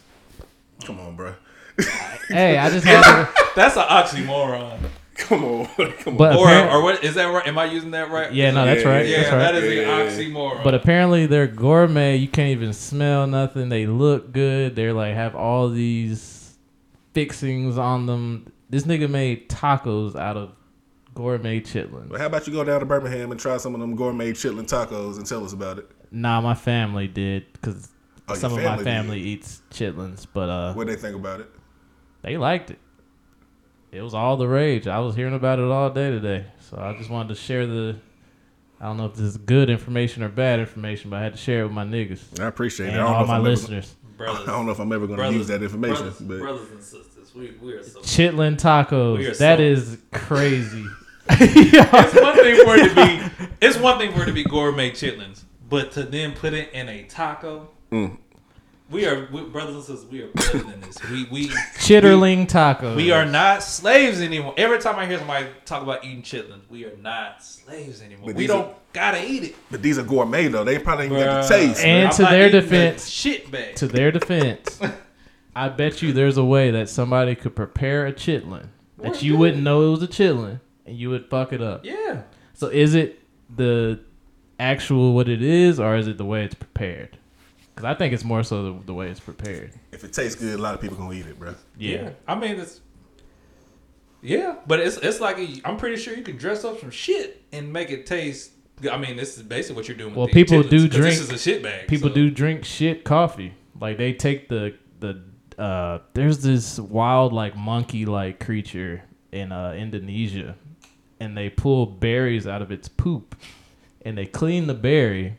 Come on, bro hey, I just had to. That's an oxymoron. Come on, come but on. Or, or what is that right? Am I using that right? Yeah, no, that's right. Yeah, that's right. that is yeah. the oxymoron. But apparently they're gourmet. You can't even smell nothing. They look good. They're like have all these fixings on them. This nigga made tacos out of gourmet chitlins. Well, how about you go down to Birmingham and try some of them gourmet chitlin tacos and tell us about it? Nah, my family did because oh, some of my family did. eats chitlins. But uh, what they think about it? They liked it. It was all the rage. I was hearing about it all day today. So I just wanted to share the. I don't know if this is good information or bad information, but I had to share it with my niggas. I appreciate and it. all my listeners. Brothers, I don't know if I'm ever going to use that information. Brothers, but brothers and sisters, we, we are so. Chitlin tacos. That so, is crazy. it's one thing for it to be. It's one thing for it to be gourmet chitlins, but to then put it in a taco. Mm. We are we, brothers and sisters. We are better than this. We we chitterling we, tacos. We are not slaves anymore. Every time I hear somebody talk about eating chitlins, we are not slaves anymore. But we don't are, gotta eat it. But these are gourmet though. They probably ain't got the taste. And to their defense, shit bag. To their defense, I bet you there's a way that somebody could prepare a chitlin that you wouldn't know it was a chitlin and you would fuck it up. Yeah. So is it the actual what it is, or is it the way it's prepared? Because I think it's more so the, the, way it's prepared. If it tastes good, a lot of people gonna eat it, bro. Yeah. yeah. I mean, it's yeah, but it's it's like i am pretty sure you can dress up some shit and make it taste. I mean, this is basically what you're doing. well, people chitlins, do drink. This is a shit bag. People so. do drink shit coffee. Like they take the the uh, there's this wild like monkey like creature in uh, Indonesia, and they pull berries out of its poop, and they clean the berry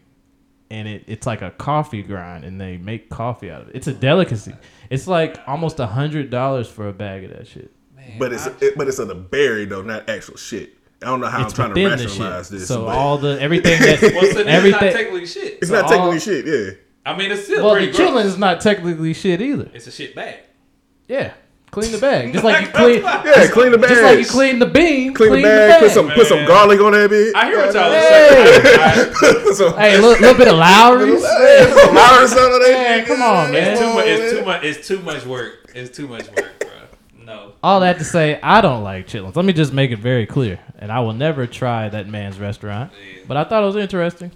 and it, it's like a coffee grind and they make coffee out of it. It's a delicacy. It's like almost a hundred dollars for a bag of that shit. Man, but it's it, but it's on the berry though, not actual shit. I don't know how it's I'm trying to rationalize shit. this. so but all the everything that's Well, so then it's not everything. technically shit. it's so not technically all- shit. Yeah. I mean, it's still well, pretty the gross. chitlin is not technically shit either. It's a shit bag. Yeah, clean the bag just like you clean. Yeah, clean the bag. Just like you clean the bean, Clean, the bag. Put some put some garlic on that bitch. I hear what y'all Hey. are saying. Put some, Hey, a little, little bit of Lawry's. Hey, put some Lawrence on that. Man, come on, man. It's too much. It's too much. It's too much work. It's too much work, bro. No. All that to say, I don't like chitlins. Let me just make it very clear, and I will never try that man's restaurant. Yeah. But I thought it was interesting.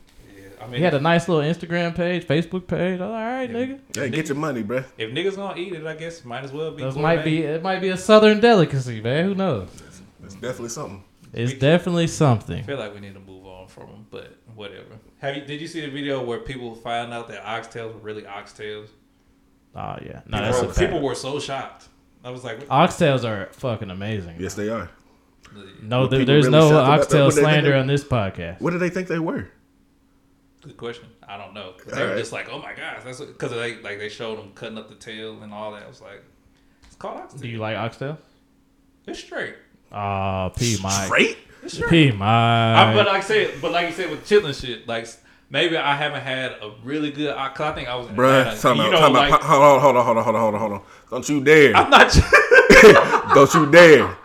Yeah. I mean, He had a nice little Instagram page, Facebook page. I was like, all right, nigga. Hey, get your money, bruh. if niggas gonna eat it, I guess might as well be. This might be it. Might be a southern delicacy, man. Who knows? It's definitely something. It's definitely something. I feel like we need to move on from them, but whatever. Have you? Did you see the video where people found out that oxtails were really oxtails? Oh yeah, no, People, that's a were, people were so shocked. I was like, Oxtails are fucking amazing. Yes, they are. No, there, there's really no shocked about that? oxtail What they think slander on this podcast. What did they think they were? Good question. I don't know. They All were right. just like, oh my gosh, that's because they like they showed them cutting up the tail and all that. I was like, it's called oxtail. Do you like oxtail? It's straight. Oh, P Mike. Straight? It's straight. P I, but like I said, but like you said with chitlin shit, like maybe I haven't had a really good. Cause I think I was in Bruh, Atlanta. time you out, know, time like out. Hold on, hold on, hold on, hold on, hold on, hold on. Don't you dare. I'm not. Don't you dare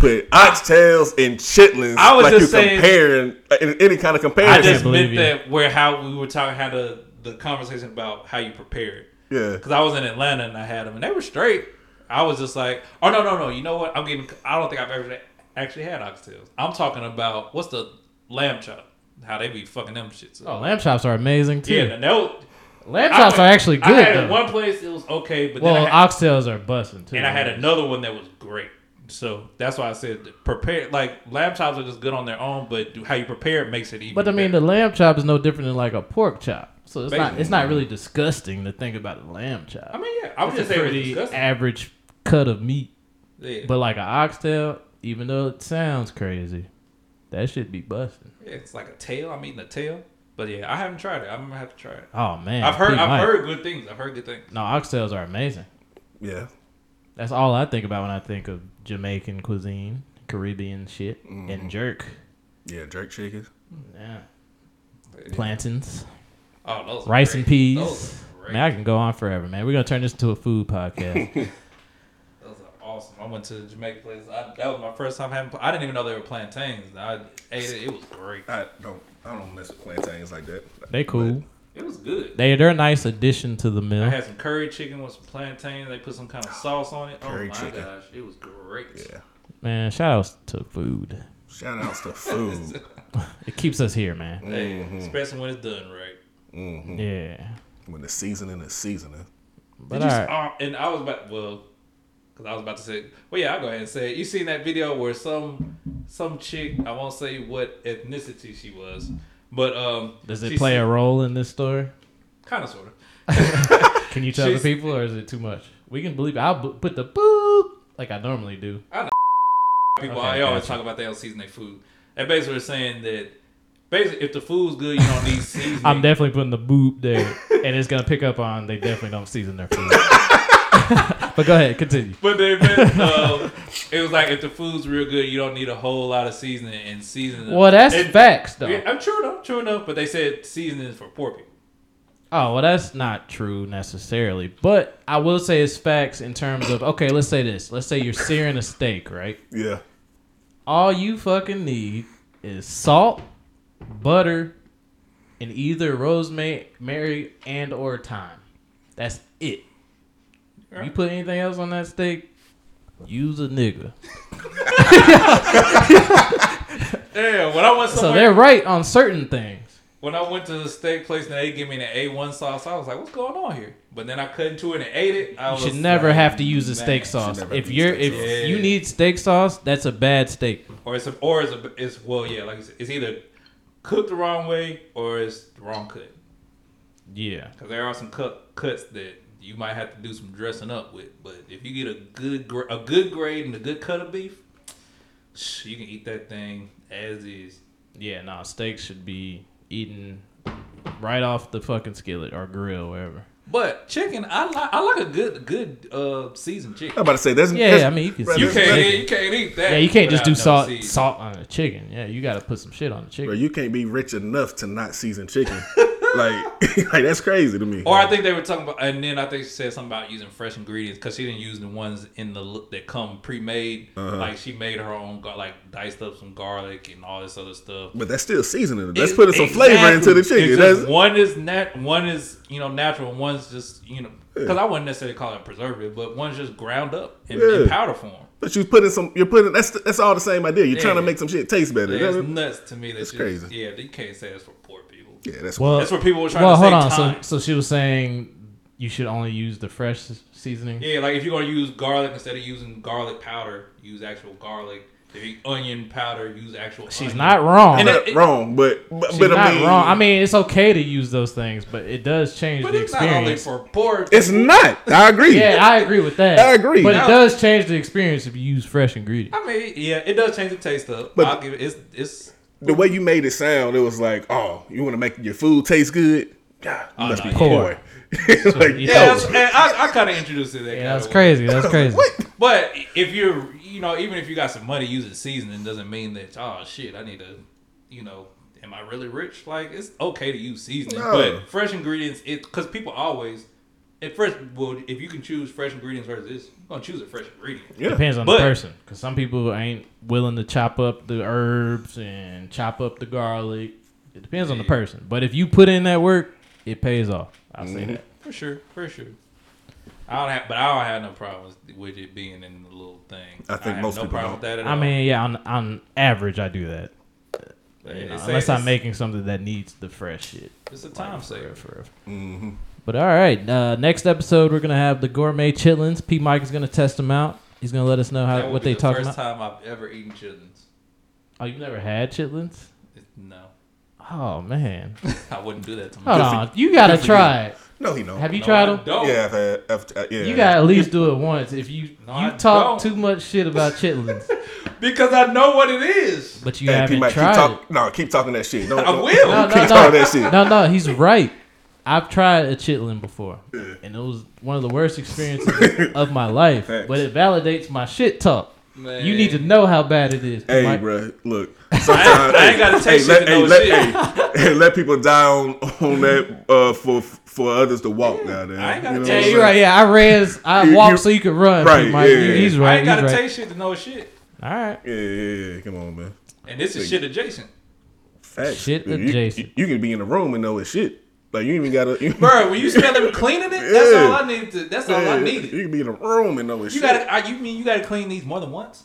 put oxtails and chitlins I was like just you saying- comparing uh, in any kind of comparison. I just believe meant you. that where how we were talking had the the conversation about how you prepare it. yeah. Because I was in Atlanta and I had them and they were straight. I was just like, oh no no no, you know what? I'm getting. I don't think I've ever actually had oxtails. I'm talking about what's the lamb chop? How they be fucking them shits. Oh, lamb chops are amazing too. yeah, and that, lamb chops I- are actually I good had though. one place it was okay, but well, then I had, oxtails are busting too. and I had another one that was great. So that's why I said prepare. Like lamb chops are just good on their own, but how you prepare it makes it even. But I mean, better. the lamb chop is no different than like a pork chop. So it's not it's not really disgusting to think about a lamb chop. I mean, yeah, I was it's just a saying it pretty disgusting. average cut of meat. Yeah. But like an oxtail, even though it sounds crazy, that should be busting. Yeah, it's like a tail. I'm eating a tail. But yeah, I haven't tried it. I'm gonna have to try it. Oh man, I've heard. P. I've Mike. heard good things. I've heard good things. No, oxtails are amazing. Yeah. That's all I think about when I think of Jamaican cuisine, Caribbean shit, Mm-hmm. and jerk. Yeah, jerk chickens. Yeah, plantains, Oh, those are rice great. and peas. Those are great. Man, I can go on forever, man. We're gonna turn this into a food podcast. Those are awesome. I went to the Jamaican place. I, that was my first time having. I didn't even know they were plantains. I ate it. It was great. I don't I don't mess with plantains like that. they cool. It was good. They they're a nice addition to the meal. I meal. had some curry chicken with some plantains. They put some kind of sauce on it. Curry oh my chicken. gosh, it was great. Yeah. Man, shout outs to food. Shout outs to food. It keeps us here, man. Mm-hmm. especially when it's done right. Yeah. when the seasoning is seasoning. But Did you, all right. uh, and I was about well, because I was about to say, well, yeah, I'll go ahead and say it. You seen that video where some some chick, I won't say what ethnicity she was, but um, Does it play a role in this story? kind of sort of? Can you tell the people, or is it too much? We can believe. I'll bu- put the boop like I normally do. I know people, Okay, I always gotcha. talk about they don't season their food. And basically, we're saying that basically, if the food's good, you don't need seasoning. I'm definitely putting the boop there, and it's gonna pick up on they definitely don't season their food. but go ahead, continue. But they meant, um, it was like if the food's real good, you don't need a whole lot of seasoning and seasoning. Well, that's and, facts though. Yeah, I'm true enough, true enough. But they said seasoning is for poor people. Oh, well, that's not true necessarily. But I will say it's facts in terms of okay, let's say this. Let's say you're searing a steak, right? Yeah. All you fucking need is salt, butter, and either rosemary and or thyme. That's it. You put anything else on that steak, use a nigga. Yeah, when I went So they're right on certain things. when I went to the steak place and they gave me an A1 sauce, I was like, "What's going on here?" But then I cut into it and ate it. I You should never like, have to use a steak sauce. If you're steak if sauce. you need steak sauce, that's a bad steak. or it's a, or it's a, it's well, yeah, like said, it's either cooked the wrong way or it's the wrong cut. Yeah. Because there are some cut cuts that you might have to do some dressing up with. But if you get a good a good grade and a good cut of beef, you can eat that thing as is. Yeah, no, steaks should be eaten right off the fucking skillet or grill, wherever. But chicken, I like I like a good good uh seasoned chicken. I'm about to say that's Yeah, that's- I mean, you can you can't that's- you can't eat that. Yeah, you can't just do no salt seasoning. salt on a chicken. Yeah, you got to put some shit on the Bro, chicken. you can't be rich enough to not season chicken. like, like that's crazy to me. Or I think they were talking about, and then I think she said something about using fresh ingredients because she didn't use the ones in the look that come pre-made. Uh-huh. Like she made her own, like diced up some garlic and all this other stuff. but that's still seasoning. That's It- putting some flavor into the chicken. Just, one is nat, one is you know natural, and one's just you know because I wouldn't necessarily call it preservative, but one's just ground up in, in powder form. but you're putting some. You're putting. That's that's all the same idea. You're trying to make some shit taste better. Yeah, it's nuts to me. That That's crazy. Yeah, you can't say that's for people. Yeah, that's Well, That's where people were trying well, to hold save on. time. So, so she was saying you should only use the fresh seasoning. Yeah, like if you're gonna use garlic instead of using garlic powder, use actual garlic. If you onion powder, use actual. She's onion. not wrong. And not it- wrong, but but, She's but not I mean, wrong. I mean, it's okay to use those things, but it does change But the it's not only experience. for poor. it's not. I agree. yeah, I agree with that. I agree. but Now- it does change the experience if you use fresh ingredients. I mean, yeah, it does change the taste up. But- I'll give it. It's it's. The way you made it sound, it was like, oh, you want to make your food taste good? God, you oh, must no, be yeah. poor. like, Yeah, that's, I, I kind of introduced it. That Yeah, that's crazy. That's crazy. But if you're, you know, even if you got some money using seasoning, doesn't mean that oh shit, I need to, you know, am I really rich? Like it's okay to use seasoning, No. but fresh ingredients, it because people always. At first, well, if you can choose fresh ingredients versus this, I'm gonna choose a fresh ingredient. yeah. Depends on But- the person, because some people ain't willing to chop up the herbs and chop up the garlic. It depends on the person. But if you put in that work, it pays off. I'll say Mm-hmm. that. For sure, for sure. I don't have, but I don't have no problems with it being in the little thing. I think have most no people problem don't. with that at I all. mean, yeah, on on average, I do that. But You know, unless I'm making something that needs the fresh shit. it's a time saver. For, Mm-hmm. But all right, uh, next episode we're gonna have the gourmet chitlins. P. Mike is gonna test them out. He's gonna let us know how what they the talking first about. time I've ever eaten chitlins. Oh, you've never had chitlins? No, Oh man, I wouldn't do that to hold myself. on. You gotta try it. No, he don't. Have you No, tried I them? Don't. Yeah, I've had. I've, uh, yeah, You gotta at least do it once. If you No, I you talk don't. too much shit about chitlins, because I know what it is. but you Hey, haven't P-Mike, keep tried talk, No, keep talking that shit. Don't, I will. No, Keep no, talking that shit. No, no, he's right. I've tried a chitlin before, and it was one of the worst experiences of my life. Facts. But it validates my shit talk. Man. You need to know how bad it is. Hey, P-Mike. bro, look. Sometimes I ain't gotta hey, taste let, shit to hey, know let, shit. Hey, hey, let people down on that uh, for for others to walk down there. I ain't gotta You know Yeah, you're right. Yeah, I ran. I walked you- so you could run. Right, P. Mike. yeah, He- yeah. He's I ain't gotta right. taste shit to know shit. All right. Yeah, yeah, yeah. Come on, man. And this is shit adjacent. Facts. Shit You- adjacent. You, you can be in the room and know it's shit. Like you even gotta. You, Bro, when you smell them cleaning it, that's Yeah. all I need to that's all I Yeah, needed. You can be in the room and know it's You shit. gotta you mean you gotta clean these more than once?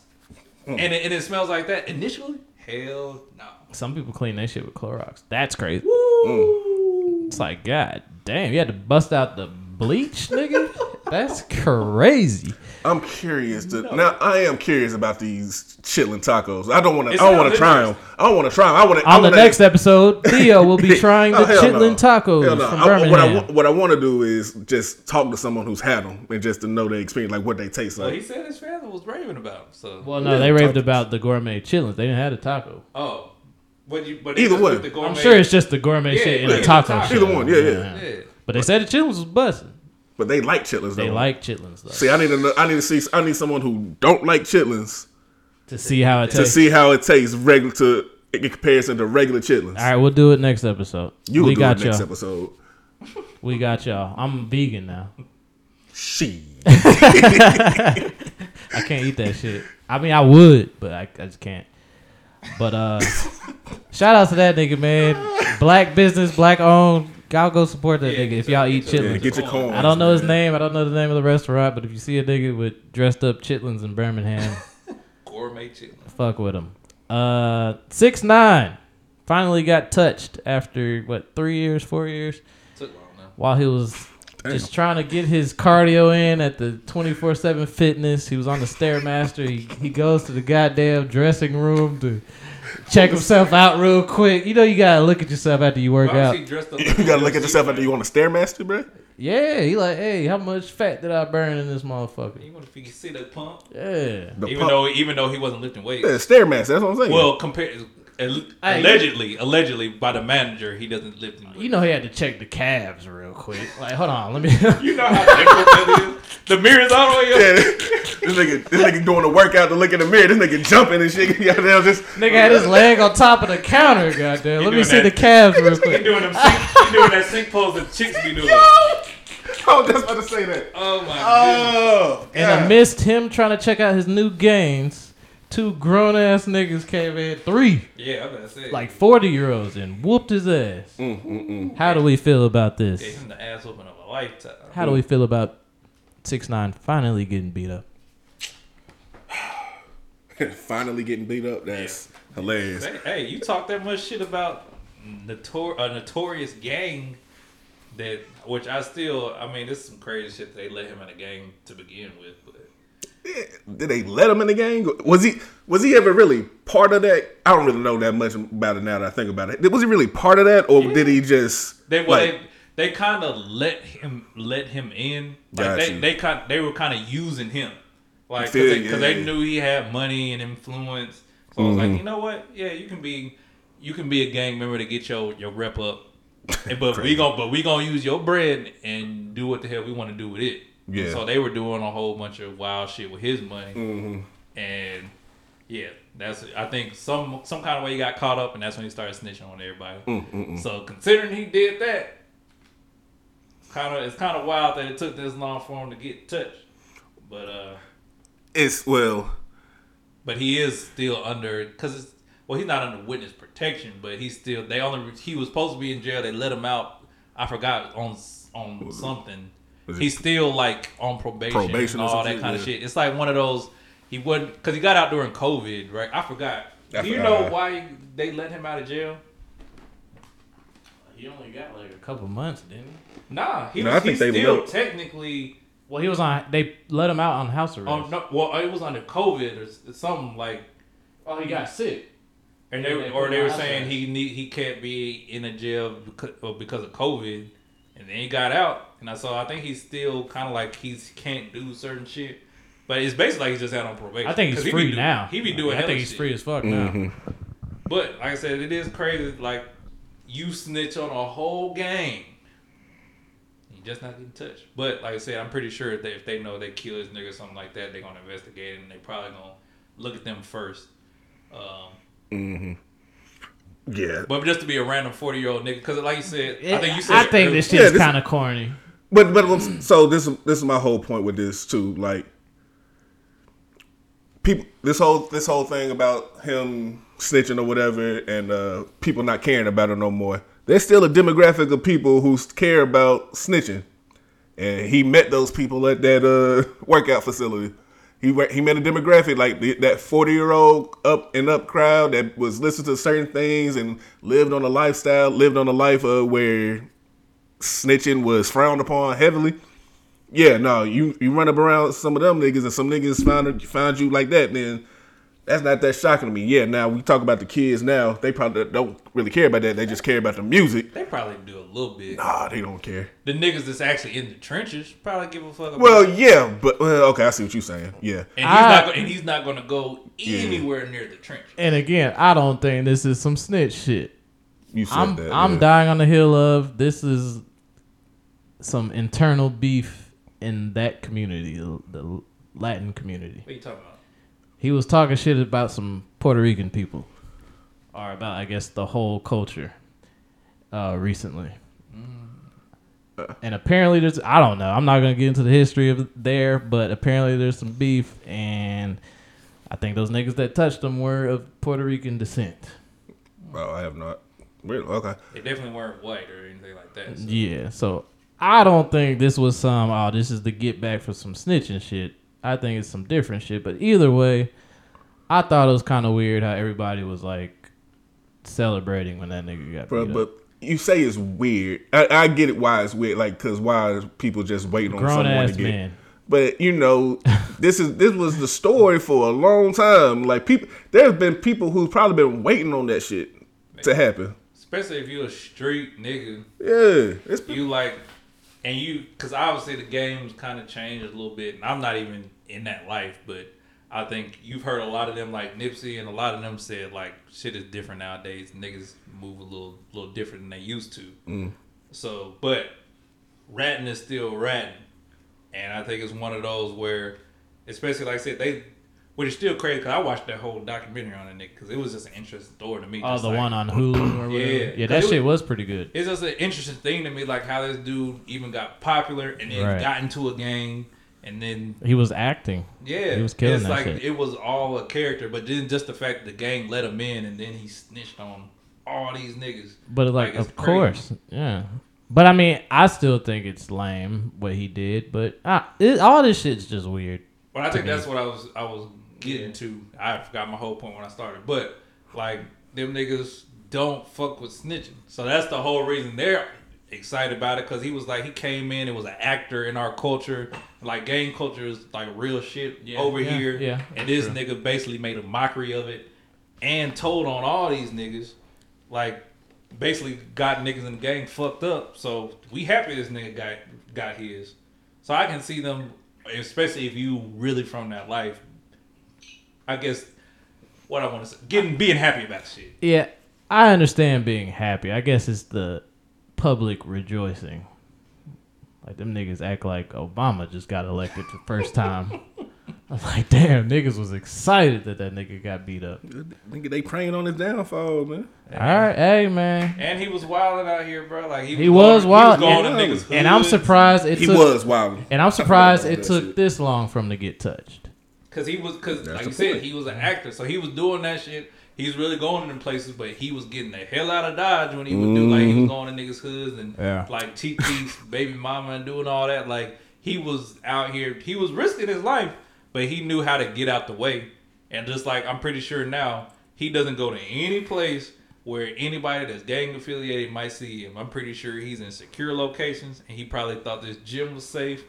Mm. And it, and it smells like that initially? Hell no. Some people clean that shit with Clorox. That's crazy. Mm. It's like, God damn, you had to bust out the bleach, nigga. That's crazy. I'm curious to now. I am curious about these chitlin tacos. I don't want to. It I don't want to try them. I don't want to try them. I want to. On the next episode, Theo will be trying the Oh, hell chitlin no. tacos no. from I- what I what I want to do is just talk to someone who's had them and just to know the experience, like what they taste like. Well, he said his family was raving about him, so well, no, they raved about the gourmet chitlins. They didn't have a taco. Oh. But you but Either it's way. with the gourmet- I'm sure it's just the gourmet Yeah, shit in yeah, a taco. either shit. one, yeah, yeah. Yeah. But they said the chitlins was busting. But they like chitlins. Though. They though. like chitlins though. See, I need to. Know, I need to see. I need someone who don't like chitlins to see how it tastes to tastes. see how it tastes regular to in comparison to regular chitlins. All right, we'll do it next episode. You will we do got it next y'all. episode. We got y'all. I'm vegan now. She. I can't eat that shit. I mean, I would, but I, I just can't. But uh, shout out to that nigga, man. Black business, black owned. Y'all go support that Yeah, nigga if y'all eat get your- Yeah, chitlins. get your corn. I don't know his name. I don't know the name of the restaurant, but if you see a nigga with dressed up chitlins in Birmingham, Gourmet chicken. fuck with him. Uh, six nine finally got touched after what three years, four years, Took long now. while he was just trying to get his cardio in at the 24 7 fitness. He was on the Stairmaster. He, he goes to the goddamn dressing room to check himself out real quick. You know, you gotta look at yourself after you work out. he dressed up You gotta look at yourself after you want a stairmaster, bro. Yeah, he like, hey, how much fat did I burn in this motherfucker? You want to see that pump? Yeah. The even pump- though even though he wasn't lifting weights. yeah, stairmaster. That's what I'm saying. Well, compared Al- Hey, allegedly, allegedly by the manager, he doesn't live in. You know he had to check the calves real quick. Like, hold on, let me. you know how difficult that is. The mirror's all the way up. Yeah, this nigga, this nigga doing a workout to look in the mirror. This nigga jumping and shit. Goddamn, just Nigga had his leg on top of the counter. Goddamn. Let me doing see the calves real He quick. doing them sink, he doing that sink pose that chicks be doing. I was just about to say that. Oh my oh, goodness. Oh, And amidst him trying to check out his new gains, two grown ass niggas came in, three Yeah, I'm gonna say. like forty year olds, and whooped his ass. Mm, How do we feel about gave this? him the ass whooping of a lifetime. How do we feel about six nine finally getting beat up? finally getting beat up. That's hilarious. Hey, hey, you talk that much shit about notor- a notorious gang that, which I still, I mean, this is some crazy shit they let him in a gang to begin with. Did they let him in the game? Was he was he ever really part of that? I don't really know that much about it now that I think about it. Was he really part of that, or did he just they, well, like? they, they kind of let him let him in. Like they, you. they kind, they were kind of using him, like because they, yeah, they knew he had money and influence. So I was Mm-hmm. like, you know what? Yeah, you can be, you can be a gang member to get your your rep up. And- but we gon' but we gonna use your bread and do what the hell we want to do with it. Yeah. And so they were doing a whole bunch of wild shit with his money, Mm-hmm. and yeah, that's I think some some kind of way he got caught up, and that's when he started snitching on everybody. Mm, So considering he did that, kind of it's kind of wild that it took this long for him to get touched. But uh, It's well, but he is still under because it's well he's not under witness protection, but he's still they only he was supposed to be in jail. They let him out. I forgot on on something. Was it He's still like on probation, Probation and all that shit, kind of shit. It's like one of those he wouldn't because he got out during COVID, right? I forgot. I Do you forgot. know uh, why they let him out of jail? He only got like a couple months, didn't he? Nah, he No, was I think he's they still let- technically Well, he was on. They let him out on house arrest. on no, well it was under COVID or something like oh, he got sick. And they, Yeah, they or they were saying there. he need he can't be in a jail because, uh, well, because of COVID, and then he got out, and I saw I think he's still kind of like he's can't do certain shit, but it's basically like he's just out on probation. I think he's free be do- now. He be doing. I hella think he's shit. free as fuck Mm-hmm. now. But like I said, it is crazy. Like you snitch on a whole gang, you just not getting touched. But like I said, I'm pretty sure that if they know they kill this nigga or something like that, they're gonna investigate it and they probably gonna look at them first. Um, yeah. but just to be a random 40 year old nigga, because like you said, I think you said I think earlier. this Yeah, shit's this- kind of corny. But but so this is this is my whole point with this too. Like people, this whole this whole thing about him snitching or whatever, and uh, people not caring about it no more. There's still a demographic of people who care about snitching, and he met those people at that uh, workout facility. He he met a demographic like the, that 40 year old up and up crowd that was listening to certain things and lived on a lifestyle, lived on a life uh, where snitching was frowned upon heavily. Yeah, no, you you run up around some of them niggas and some niggas found found you like that, then that's not that shocking to me. Yeah, now we talk about the kids now. They probably don't really care about that. They just care about the music. They probably do a little bit. Nah, they don't care. The niggas that's actually in the trenches probably give a fuck about Well, yeah, but well, okay, I see what you're saying. Yeah, and he's I- not go- and he's not going to go anywhere near the trench. And again, I don't think this is some snitch shit. you said I'm that. I'm yeah. dying on the hill of this is some internal beef in that community, the, the Latin community. What are you talking about? He was talking shit about some Puerto Rican people, or about I guess the whole culture, uh, recently. And apparently, there's I don't know. I'm not gonna get into the history of there, but apparently there's some beef, and I think those niggas that touched them were of Puerto Rican descent. Oh, I have not. Really? Okay. They definitely weren't white or anything like that. so- Yeah, so I don't think this was some oh this is the get back for some snitching shit. I think it's some different shit. But either way, I thought it was kind of weird how everybody was like celebrating when that nigga got Bro, beat but up. you say it's weird. I, I get it why it's weird. Like, cause why are people just waiting on someone ass to get? man. But you know, this is this was the story for a long time. Like people, there's been people who've probably been waiting on that shit to happen. Especially if you're a street nigga, Yeah, it's been, you like, and you, because obviously the game's kind of changed a little bit. And I'm not even in that life, but I think you've heard a lot of them like Nipsey and a lot of them said like shit is different nowadays. Niggas move a little little different than they used to. Mm. So, but ratting is still ratting, and I think it's one of those where, especially like I said, they. Which is still crazy because I watched that whole documentary on that nigga because it was just an interesting story to me. Oh, just the like- one on Hulu or whatever. Yeah. Yeah, 'Cause that it shit was- was pretty good. it's just an interesting thing to me, like how this dude even got popular and then Right. got into a gang, and then He was acting. yeah, He was killing it's that like shit. it was all a character. But then just the fact the gang let him in, and then he snitched on all these niggas. But like, Like, it's of course, yeah. But I mean, I still think it's lame what he did. But uh, it, all this shit's just weird. But I think me. that's what I was I was getting to. I forgot my whole point when I started. But like them niggas don't fuck with snitching. So that's the whole reason they're excited about it because he was like he came in and was an actor in our culture. Like gang culture is like real shit Yeah, over yeah, here. yeah, and this nigga basically made a mockery of it and told on all these niggas. Like basically got niggas in the gang fucked up. So we happy this nigga got got his. So I can see them, especially if you really from that life. I guess what I want to say, getting being happy about shit. Yeah, I understand being happy. I guess it's the public rejoicing. Like them niggas act like Obama just got elected for the first time. I was like, damn, niggas was excited that that nigga got beat up. Nigga, they praying on his downfall, man. All right, hey man, And he was wilding out here, bro. Like he, He was going, wild, He was going and- to niggas and I'm surprised it He took. was wild. And I'm surprised it took shit. this long for him to get touched. Cause he was, cause That's like the you said, he was an actor, so he was doing that shit. He's really going them places, but he was getting the hell out of Dodge when he would do like he Mm-hmm. was going to niggas hoods and Yeah. like TT's baby mama and doing all that. Like he was out here, he was risking his life, but he knew how to get out the way. And just like I'm pretty sure now, he doesn't go to any place where anybody that's gang affiliated might see him. I'm pretty sure he's in secure locations, and he probably thought this gym was safe,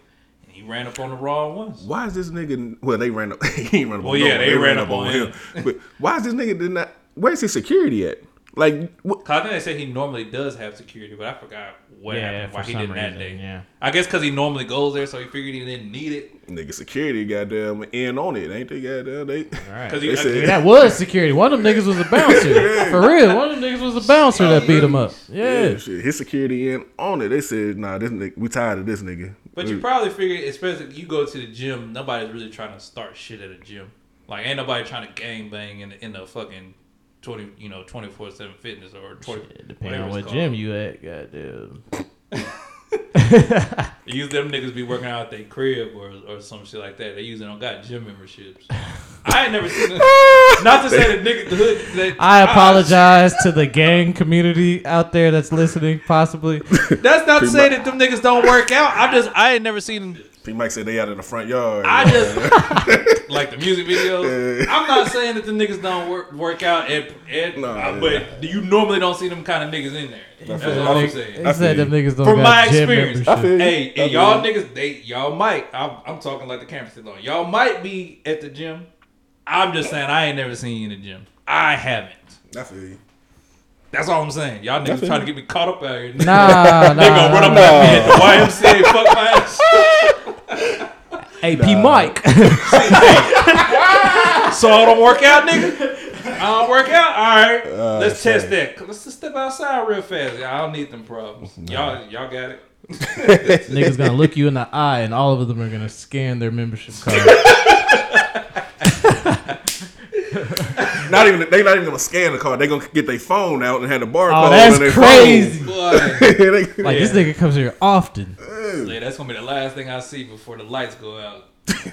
he ran up on the wrong ones. Why is this nigga? Well, they ran up. he ain't ran up. Well, on yeah, no one. they ran up on him. but why is this nigga did not? Where's his security at? Like, what? Cause I think they said he normally does have security, but I forgot what Yeah, happened, why he didn't that day. yeah. I guess because he normally goes there, so he figured he didn't need it. nigga security goddamn in on it, ain't they? Goddamn, they. All right. Because They said- That was security. One of them niggas was a bouncer. For real. One of them niggas was a bouncer that beat him up. Yeah, Yeah. shit. His security in on it. They said, nah, this nigga, we tired of this nigga. But you uh, probably figure, especially if you go to the gym, nobody's really trying to start shit at a gym. Like ain't nobody trying to gang bang in the, in the fucking twenty, you know, twenty four seven fitness or twenty. Depending on whatever what it's gym you at, goddamn. Use them niggas be working out at their crib or, or some shit like that. They usually don't got gym memberships. I ain't never seen. A, not to say that nigga the hood. That, I apologize to the gang community out there that's listening, possibly. That's not to say that them niggas don't work out. I just I ain't never seen them. P Mike said they out in the front yard. I just like the music videos. I'm not saying that the niggas don't work work out, at, at, No, uh, yeah. but you normally don't see them kind of niggas in there. That's feel all I'm you. saying. He said feel them niggas don't From my experience. I membership. feel you. Hey, and y'all you. niggas, they y'all might. I'm, I'm talking like the camera still on. Y'all might be at the gym. I'm just saying I ain't never seen you in the gym. I haven't. I feel you. That's all I'm saying. Y'all niggas trying to get me caught up out here. Nah, nah, they gonna run up nah. at me at the YMCA. Fuck my ass. Hey, P Mike. So I don't work out, nigga. I don't work out. All right, uh, let's test that. Let's just step outside real fast. I don't need them problems. Y'all, y'all got it. Niggas gonna look you in the eye, and all of them are gonna scan their membership card. Not even they not even gonna scan the card. They gonna get their phone out and have the barcode Oh, on that's their crazy. Boy, phone. They- Like this nigga comes here often. yeah, that's gonna be the last thing I see before the lights go out.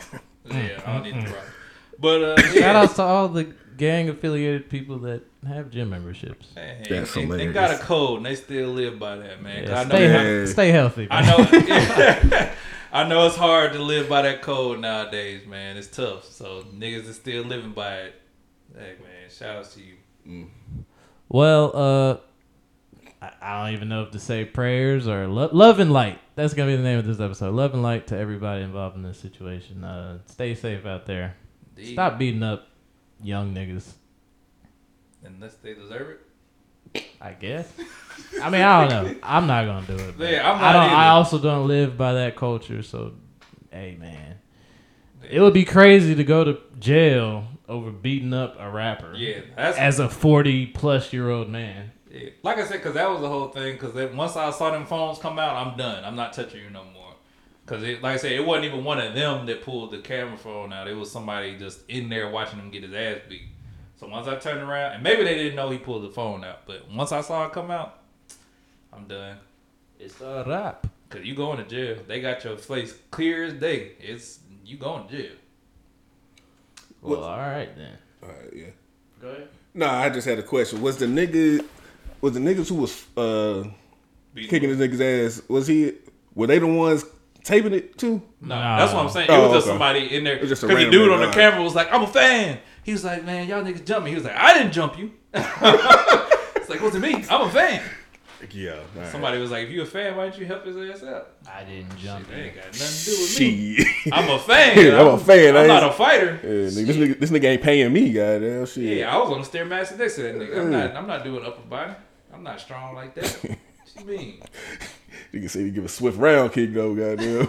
Yeah, I don't need the problem. But uh, Shout yeah, out to all the gang affiliated people that have gym memberships. hey, That's they, they got a code and they still live by that, man. Yeah, I know, stay, he- stay healthy. I know, I know it's hard to live by that code nowadays, man. It's tough. So niggas is still living by it. Hey, man, shout out to you. Well, uh, I, I don't even know if to say prayers or lo- love and light. That's gonna be the name of this episode. Love and light to everybody involved in this situation. Uh, stay safe out there. Indeed. Stop beating up young niggas. Unless they deserve it. I guess. I mean, I don't know. I'm not gonna do it. Yeah, I'm I don't. I also don't live by that culture. So, hey, man, It would be crazy to go to jail over beating up a rapper. Yeah, that's As a 40 plus year old man. Yeah. Like I said, because that was the whole thing. Because once I saw them phones come out, I'm done. I'm not touching you no more. Because like I said, it wasn't even one of them that pulled the camera phone out. It was somebody just in there watching him get his ass beat. So once I turned around, and maybe they didn't know he pulled the phone out, but once I saw it come out, I'm done. It's a rap. Cause you going to jail. They got your face clear as day. It's you going to jail. Well, all right then. All right, yeah. Go ahead. No, I just had a question. Was the nigga, was the niggas who was uh kicking his niggas ass? Was he? Were they the ones taping it too? No, Nah. that's what I'm saying. Oh, it was just okay. somebody in there was just because a the dude on the nigga. camera was like, "I'm a fan." He was like, "Man, y'all niggas jump me." He was like, "I didn't jump you." it's like, "What's it mean? I'm a fan." Yeah. Somebody was like, "If you a fan, why didn't you help his ass out?" I didn't jump That in. ain't got nothing to do with me. Shit. I'm a fan. I'm a fan, I I'm not a fighter. Yeah, nigga, this nigga, this nigga ain't paying me, goddamn shit. Yeah, I was on the stairmaster next to that nigga. I'm not. I'm not doing upper body. I'm not strong like that. what you mean? Nigga said he give a swift round kick though, goddamn.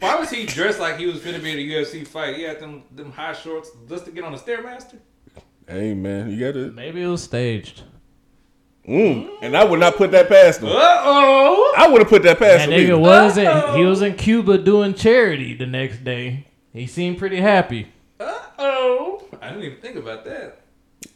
Why was he dressed like he was gonna be in a UFC fight? He had them them high shorts just to get on the stairmaster. hey man, you got it. Maybe it was staged. Mm. And I would not put that past him. Uh oh. I would have put that past That him. nigga either. was in, he was in Cuba doing charity the next day. He seemed pretty happy. Uh oh. I didn't even think about that.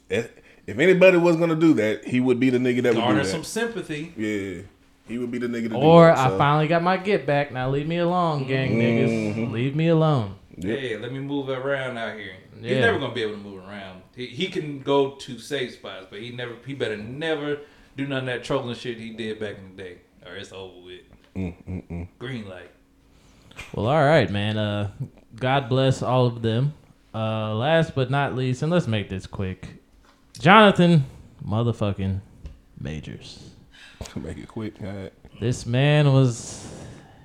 If if anybody was gonna do that, he would be the nigga that would Garner do that. some sympathy. Yeah, he would be the nigga to do Or that. I finally got my get back. Now leave me alone, gang Mm-hmm. niggas. Leave me alone. Yep. Yeah, let me move around out here. He's never gonna be able to move around. He, he can go to safe spots, but he never. He better never do none of that trolling shit he did back in the day, or it's over with. Mm, Green light. Well, all right, man. Uh, God bless all of them. Uh, last but not least, and let's make this quick. Jonathan, motherfucking Majors. Make it quick. All right. This man was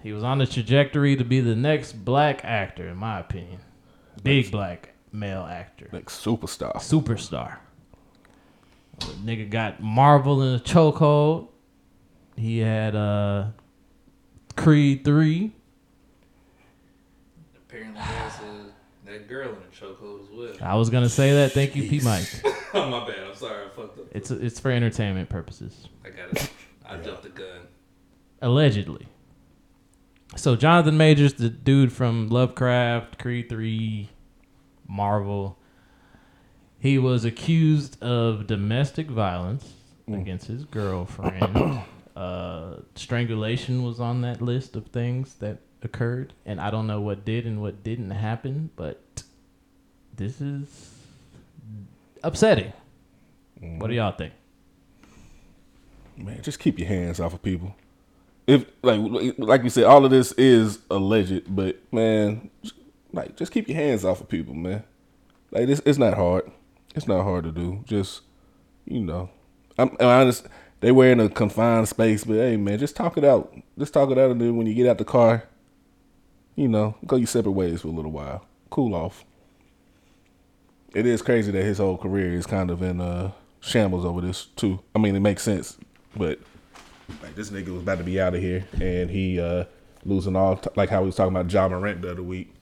he was on the trajectory to be the next black actor, in my opinion. Big black male actor. Like superstar. Superstar. The nigga got Marvel in a chokehold. He had uh Creed 3. Apparently, that's a, that girl in the chokehold as well. I was gonna say that. Thank you, P Mike. oh my bad. I'm sorry. I fucked up. It's it's for entertainment purposes. I got it. I jumped the gun. Allegedly. So Jonathan Majors, the dude from Lovecraft, Creed 3, Marvel, he was accused of domestic violence against his girlfriend. uh, strangulation was on that list of things that occurred, and I don't know what did and what didn't happen, but this is upsetting. What do y'all think? Man, just keep your hands off of people. If like like you said, all of this is alleged, but man, like just keep your hands off of people, man. Like this, it's not hard. It's not hard to do. Just you know, I'm, I'm honest. They were in a confined space, but hey, man, just talk it out. Just talk it out, and then when you get out the car, you know, go your separate ways for a little while. Cool off. It is crazy that his whole career is kind of in uh, shambles over this too. I mean, it makes sense, but like this nigga was about to be out of here, and he uh, losing all. T- like how we was talking about Ja Morant the other week.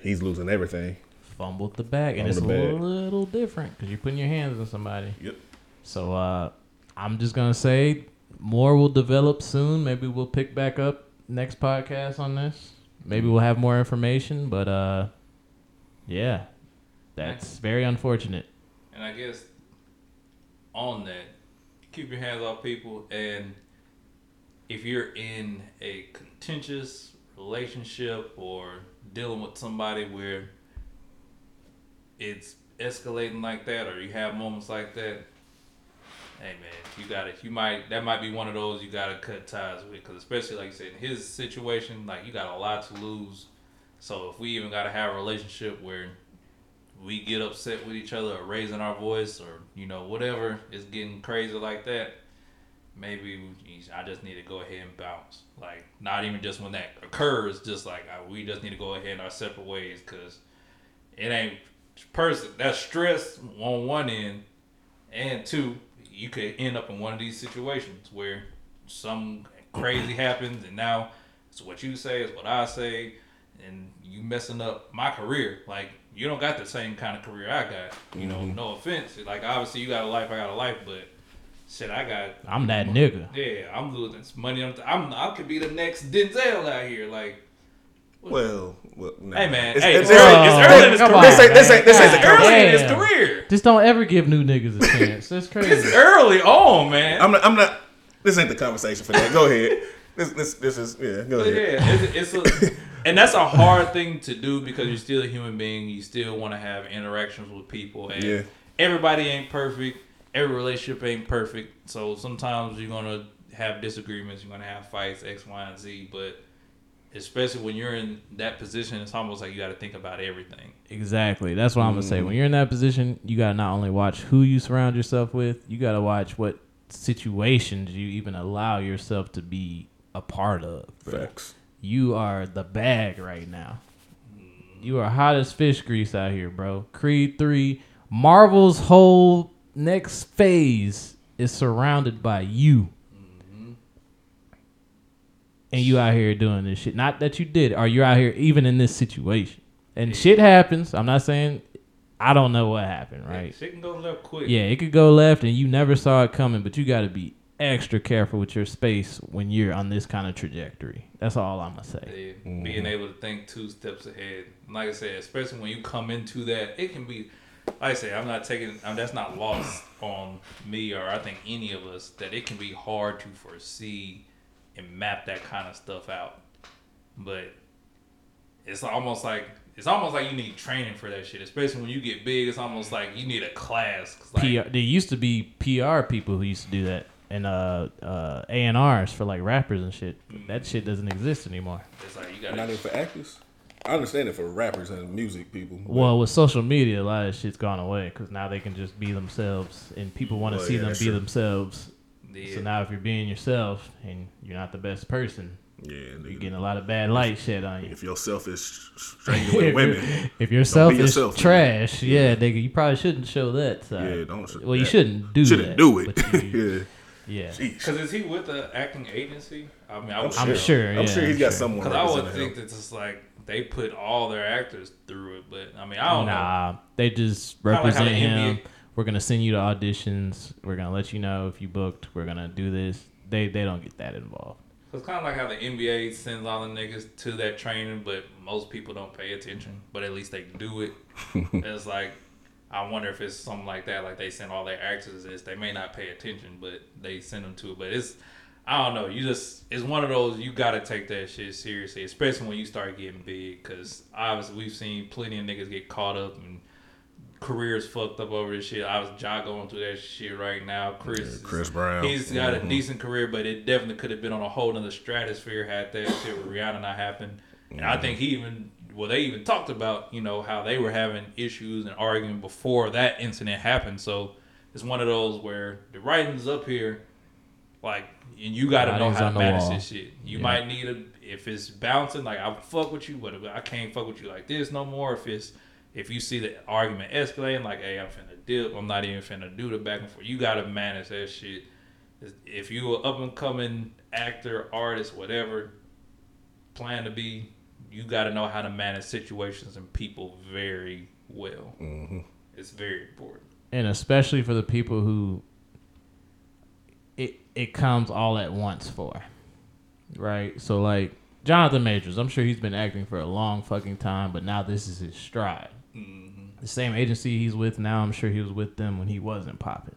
He's losing everything. Fumbled the bag, and it's a bag. little different because you're putting your hands on somebody. Yep. So uh, I'm just gonna say more will develop soon. Maybe we'll pick back up next podcast on this. Maybe we'll have more information, but uh, yeah, that's very unfortunate. And I guess on that, keep your hands off people. And if you're in a contentious relationship or dealing with somebody where it's escalating like that, or you have moments like that, hey man, you got to You might that might be one of those you got to cut ties with, because especially like you said, in his situation, like you got a lot to lose. So if we even got to have a relationship where we get upset with each other or raising our voice or you know whatever is getting crazy like that maybe we- i just need to go ahead and bounce like not even just when that occurs just like uh, we just need to go ahead in our separate ways because it ain't person that's stress on one end and two you could end up in one of these situations where some crazy happens and now it's what you say it's what i say and you messing up my career. Like you don't got the same kind of career I got. You know, no offense. Like obviously you got a life, I got a life, but shit, I got. I'm that nigga. Yeah, I'm losing money. I'm, I'm I could be the next Denzel out here. Like, Well, well nah. hey man, It's, hey, it's it's early. early, It's it's early. early in his career. on, This ain't this ain't this ain't the It's early in his career. Just don't ever give new niggas a chance. That's It's crazy. It's early on, man. I'm not. I'm not. This ain't the conversation for that. Go ahead. This this this is yeah. Go But ahead. yeah, it's, it's a, and that's a hard thing to do because you're still a human being. You still want to have interactions with people, and Yeah. everybody ain't perfect. Every relationship ain't perfect. So sometimes you're gonna have disagreements. You're gonna have fights, X, Y, and Z. But especially when you're in that position, it's almost like you got to think about everything. Exactly. That's what I'm gonna say. Mm-hmm. When you're in that position, you gotta not only watch who you surround yourself with, you gotta watch what situations you even allow yourself to be a part of. bro. Facts. You are the bag right now. You are hot as fish grease out here, bro. Creed three, Marvel's whole next phase is surrounded by you. Mm-hmm. And you out here doing this shit. Not that you did, or you're out here even in this situation. And shit happens. I'm not saying I don't know what happened, right? Shit can go left quick. Yeah, it could go left and you never saw it coming, but you got to be extra careful with your space when you're on this kind of trajectory. That's all I'm gonna say. Yeah, being mm-hmm. able to think two steps ahead. Like I said, especially when you come into that, it can be. Like I say, I'm not taking. I'm, that's not lost on me or I think any of us that it can be hard to foresee and map that kind of stuff out. But it's almost like it's almost like you need training for that shit. Especially when you get big, it's almost like you need a class. 'Cause, Like, PR, there used to be PR people who used to do that and uh uh A and R's for like rappers and shit. That shit doesn't exist anymore. It's like you Not gotta. even for actors. I understand it for rappers and music people. but- Well, with social media, a lot of shit's gone away because now they can just be themselves, and people want to Well, see yeah, them be true. themselves. Yeah. So now, if you're being yourself and you're not the best person, yeah, you're getting a lot of bad light shed on you. if your self is strangling women, If yourself is yourself, trash, yeah, nigga, you probably shouldn't show that side. Yeah, don't sh- Well, you shouldn't do that. shouldn't that. do it. you- yeah, yeah, Because is he with the acting agency? I mean, I would I'm sure. I'm yeah, sure he's I'm got sure. someone. Because I would think him. that it's like they put all their actors through it, but I mean, I don't know. Nah, they just Kinda like represent him. NBA We're gonna send you to auditions. We're gonna let you know if you booked. We're gonna do this. They they don't get that involved. So It's kind of like how the NBA sends all the niggas to that training, but most people don't pay attention. But at least they do it. it's like I wonder if it's something like that. Like they send all their actors this. They may not pay attention, but they send them to it. But it's I don't know. You just it's one of those you got to take that shit seriously, especially when you start getting big. Because obviously we've seen plenty of niggas get caught up and careers fucked up over this shit. I was Ja going through that shit right now. Chris, Yeah, Chris Brown. he's got Mhm. a decent career, but it definitely could have been on a whole nother stratosphere had that shit with Rihanna not happened. And I think he even well, they even talked about you know how they were having issues and arguing before that incident happened. So it's one of those where the writing's up here, like, and you got to know how to the manage wall. this shit. You Yeah. might need a if it's bouncing, like I fuck with you, but I can't fuck with you like this no more. If it's if you see the argument escalating, like, hey, I'm finna dip, I'm not even finna do the back and forth. You gotta manage that shit. If you are an up and coming actor, artist, whatever, plan to be, you gotta know how to manage situations and people very well. Mm-hmm. It's very important. and especially for the people who it comes all at once for, right? So like Jonathan Majors, I'm sure he's been acting for a long fucking time, but now this is his stride. Mm-hmm. The same agency he's with now, I'm sure he was with them when he wasn't popping.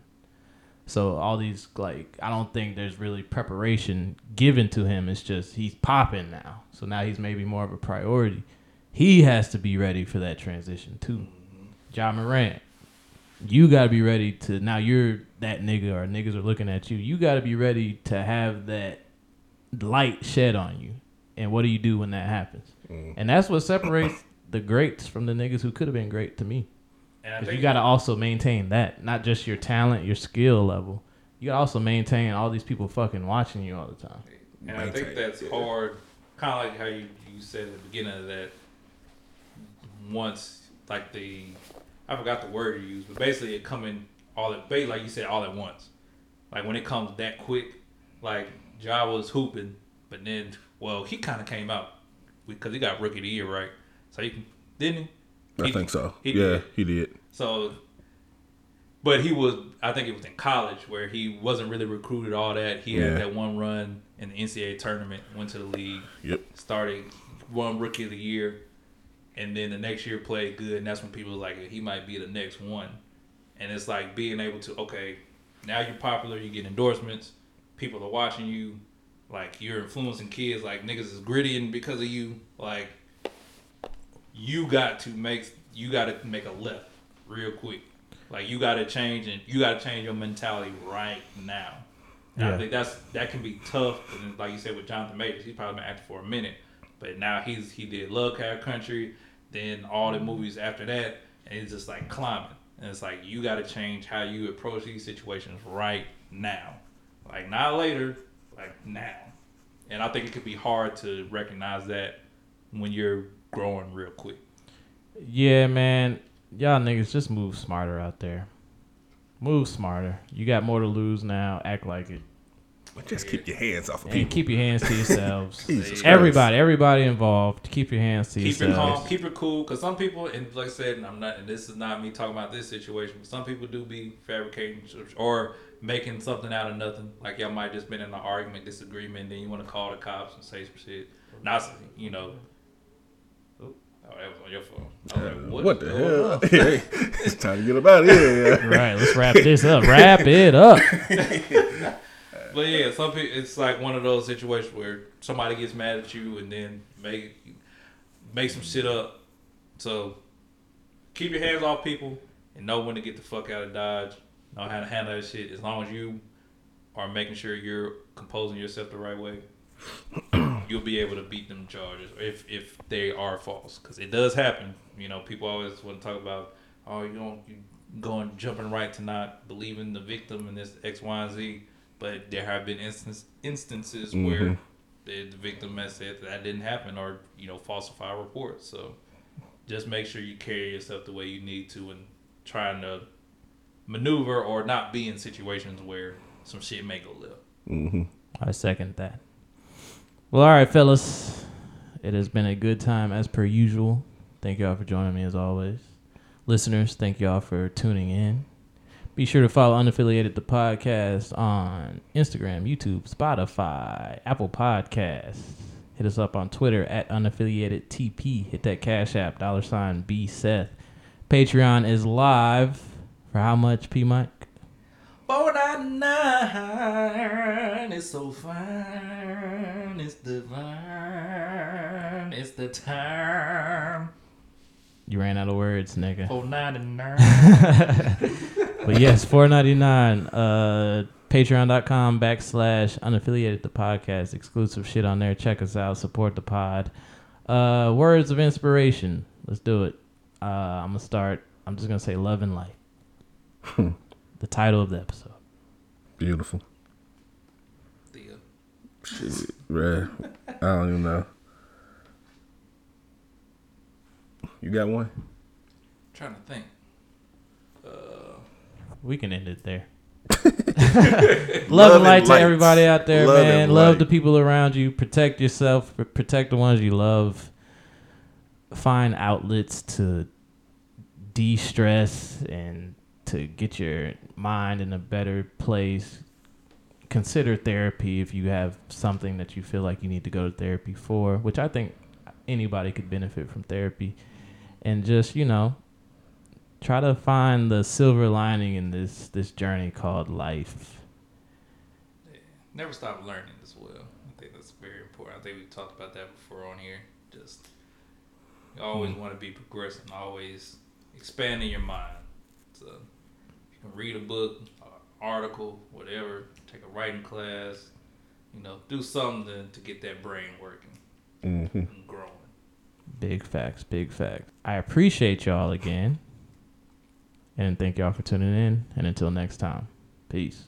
So all these like, I don't think there's really preparation given to him. It's just he's popping now, so now he's maybe more of a priority. He has to be ready for that transition too. Mm-hmm. Ja Morant, you got to be ready to now you're that nigga or niggas are looking at you you got to be ready to have that light shed on you and what do you do when that happens mm. and that's what separates the greats from the niggas who could have been great to me because you got to also maintain that not just your talent your skill level you got to also maintain all these people fucking watching you all the time And I think that's yeah. hard. Kind of like how you, you said at the beginning of that. Once, like the, I forgot the word you used, but basically it coming all at, ba- like you said, all at once. Like when it comes that quick, like Ja was hooping, but then, well, he kind of came out because he got rookie of the year, right? So he didn't he? I He- think so. he yeah, did. he did. So, but he was, I think it was in college where he wasn't really recruited all that. He Yeah. had that one run in the NCAA tournament, went to the league, Yep. started, won rookie of the year, and then the next year played good. And that's when people was like, he might be the next one. And it's like being able to, okay, now you're popular, you get endorsements, people are watching you, like you're influencing kids, like niggas is grittying because of you. Like, you got to make you got to make a left real quick. Like you got to change and you got to change your mentality right now. And Yeah. I think that's that can be tough. And like you said with Jonathan Majors, he's probably been acting for a minute, but now he's he did Lovecraft Country, then all the mm-hmm. movies after that, and he's just like climbing. And it's like you got to change how you approach these situations right now, like not later, like now. And I think it could be hard to recognize that when you're growing real quick. Yeah, man. Y'all niggas just move smarter out there. Move smarter. You got more to lose now. Act like it. But just keep your hands off of And people. keep your hands to yourselves. Jesus Christ. everybody, everybody involved. Keep your hands to yourselves. keep it calm, keep it cool. Because some people, and like I said, and I'm not, and this is not me talking about this situation, but some people do be fabricating or making something out of nothing. Like y'all might just been in an argument, disagreement, then you want to call the cops and say some shit. Not, you know. Oh, that was on your phone. I was like, what, is the hell? on? it's time to get about it. of here. Right, let's wrap this up. Wrap it up. But yeah, some people it's like one of those situations where somebody gets mad at you and then make make some shit up. So keep your hands off people and know when to get the fuck out of Dodge. Know how to handle that shit. As long as you are making sure you're composing yourself the right way, you'll be able to beat them charges if if they are false. Because it does happen. You know, people always want to talk about, oh, you don't you going jumping right to not believing the victim and this X, Y, and Z. But there have been instance, instances where mm-hmm. the, the victim has said that, that didn't happen or you know falsify reports. So just make sure you carry yourself the way you need to and trying to maneuver or not be in situations where some shit may go left. Mm-hmm. I second that. Well, all right, fellas. It has been a good time as per usual. Thank y'all for joining me as always. Listeners, thank y'all for tuning in. Be sure to follow Unaffiliated the podcast on Instagram, YouTube, Spotify, Apple Podcasts. Hit us up on Twitter at unaffiliated TP. Hit that Cash App, dollar sign B Seth. Patreon is live for how much, P Mike? Four nine, it's so fine, it's divine, it's the time. You ran out of words, nigga. Four ninety nine. But yes, four ninety nine. Uh, Patreon.com backslash unaffiliated the podcast. Exclusive shit on there. Check us out. Support the pod. Uh, words of inspiration. Let's do it. Uh, I'm gonna start. I'm just gonna say love and light. the title of the episode. Beautiful. The, Shit, bruh. I don't even know. You got one? trying to think. We can end it there. love, and light to light. everybody out there, Love man. Love light. the people around you. Protect yourself. Protect the ones you love. Find outlets to de-stress and to get your mind in a better place. Consider therapy if you have something that you feel like you need to go to therapy for, which I think anybody could benefit from therapy. And just, you know, try to find the silver lining in this this journey called life. Never stop learning as well. I think that's very important. I think we've talked about that before on here. Just you always want to be progressing, always expanding your mind. So you can read a book, uh, article, whatever. Take a writing class. You know, do something to get that brain working Mm-hmm. and growing. Big facts, big facts. I appreciate y'all again. And thank y'all for tuning in. And until next time, peace.